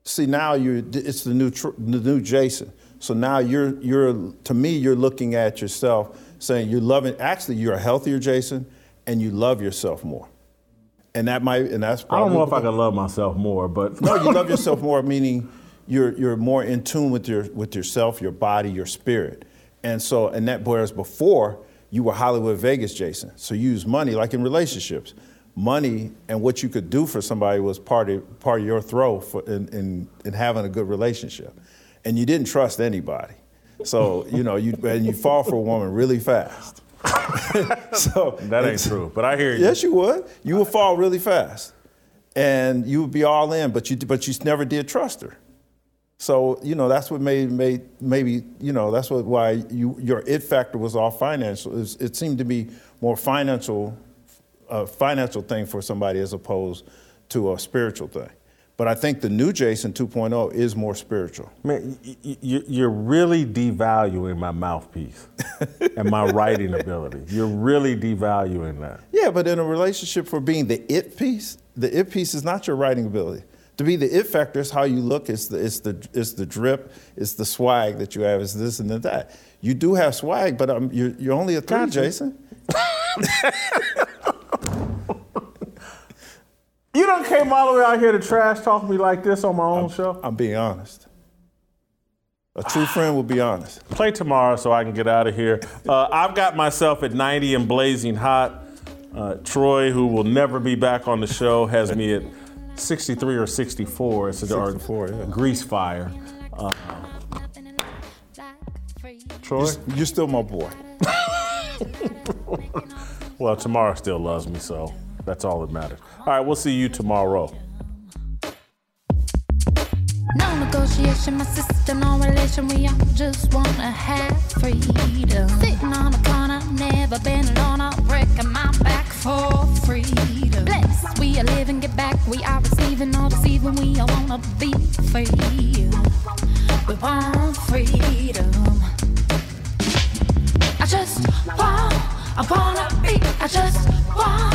See now you it's the new the new Jason. So now you're you're to me you're looking at yourself saying you're loving actually you're a healthier Jason and you love yourself more. And that might and that's
I don't know if I can love myself more, but
No, you love yourself more meaning you're you're more in tune with your with yourself, your body, your spirit. And so and that whereas before you were Hollywood Vegas Jason. So you use money like in relationships money and what you could do for somebody was part of, part of your throw for, in, in, in having a good relationship. And you didn't trust anybody. So, you know, you, and you fall for a woman really fast.
so that ain't true, but I hear you.
Yes, you would. You would fall really fast, and you would be all in, but you but you never did trust her. So you know that's what made made maybe you know that's what why you your it factor was all financial. It, it seemed to be more financial a financial thing for somebody as opposed to a spiritual thing. But I think the new Jason 2.0 is more spiritual.
Man, you're really devaluing my mouthpiece and my writing ability. You're really devaluing that.
Yeah, but in a relationship for being the it piece, the it piece is not your writing ability. To be the it factor is how you look. It's the it's the it's the drip. It's the swag that you have. It's this and that. You do have swag, but um, you're you're only a three. Jason.
You done came all the way out here to trash talk me like this on my own
I'm,
show?
I'm being honest. A true friend will be honest.
Play tomorrow so I can get out of here. Uh, I've got myself at 90 and blazing hot. Uh, Troy, who will never be back on the show, has me at 63 or 64. It's a
64, yeah.
grease fire. Uh, Troy?
You're still my boy.
well, tomorrow still loves me, so that's all that matters. All right, we'll see you tomorrow.
No negotiation, my sister, no relation. We all just wanna have freedom. Sitting on corner, never been alone. I'm breaking my back for freedom. We are living, get back. We are receiving, all deceiving. We all wanna be free. We want freedom. I just want, I wanna be. I just want,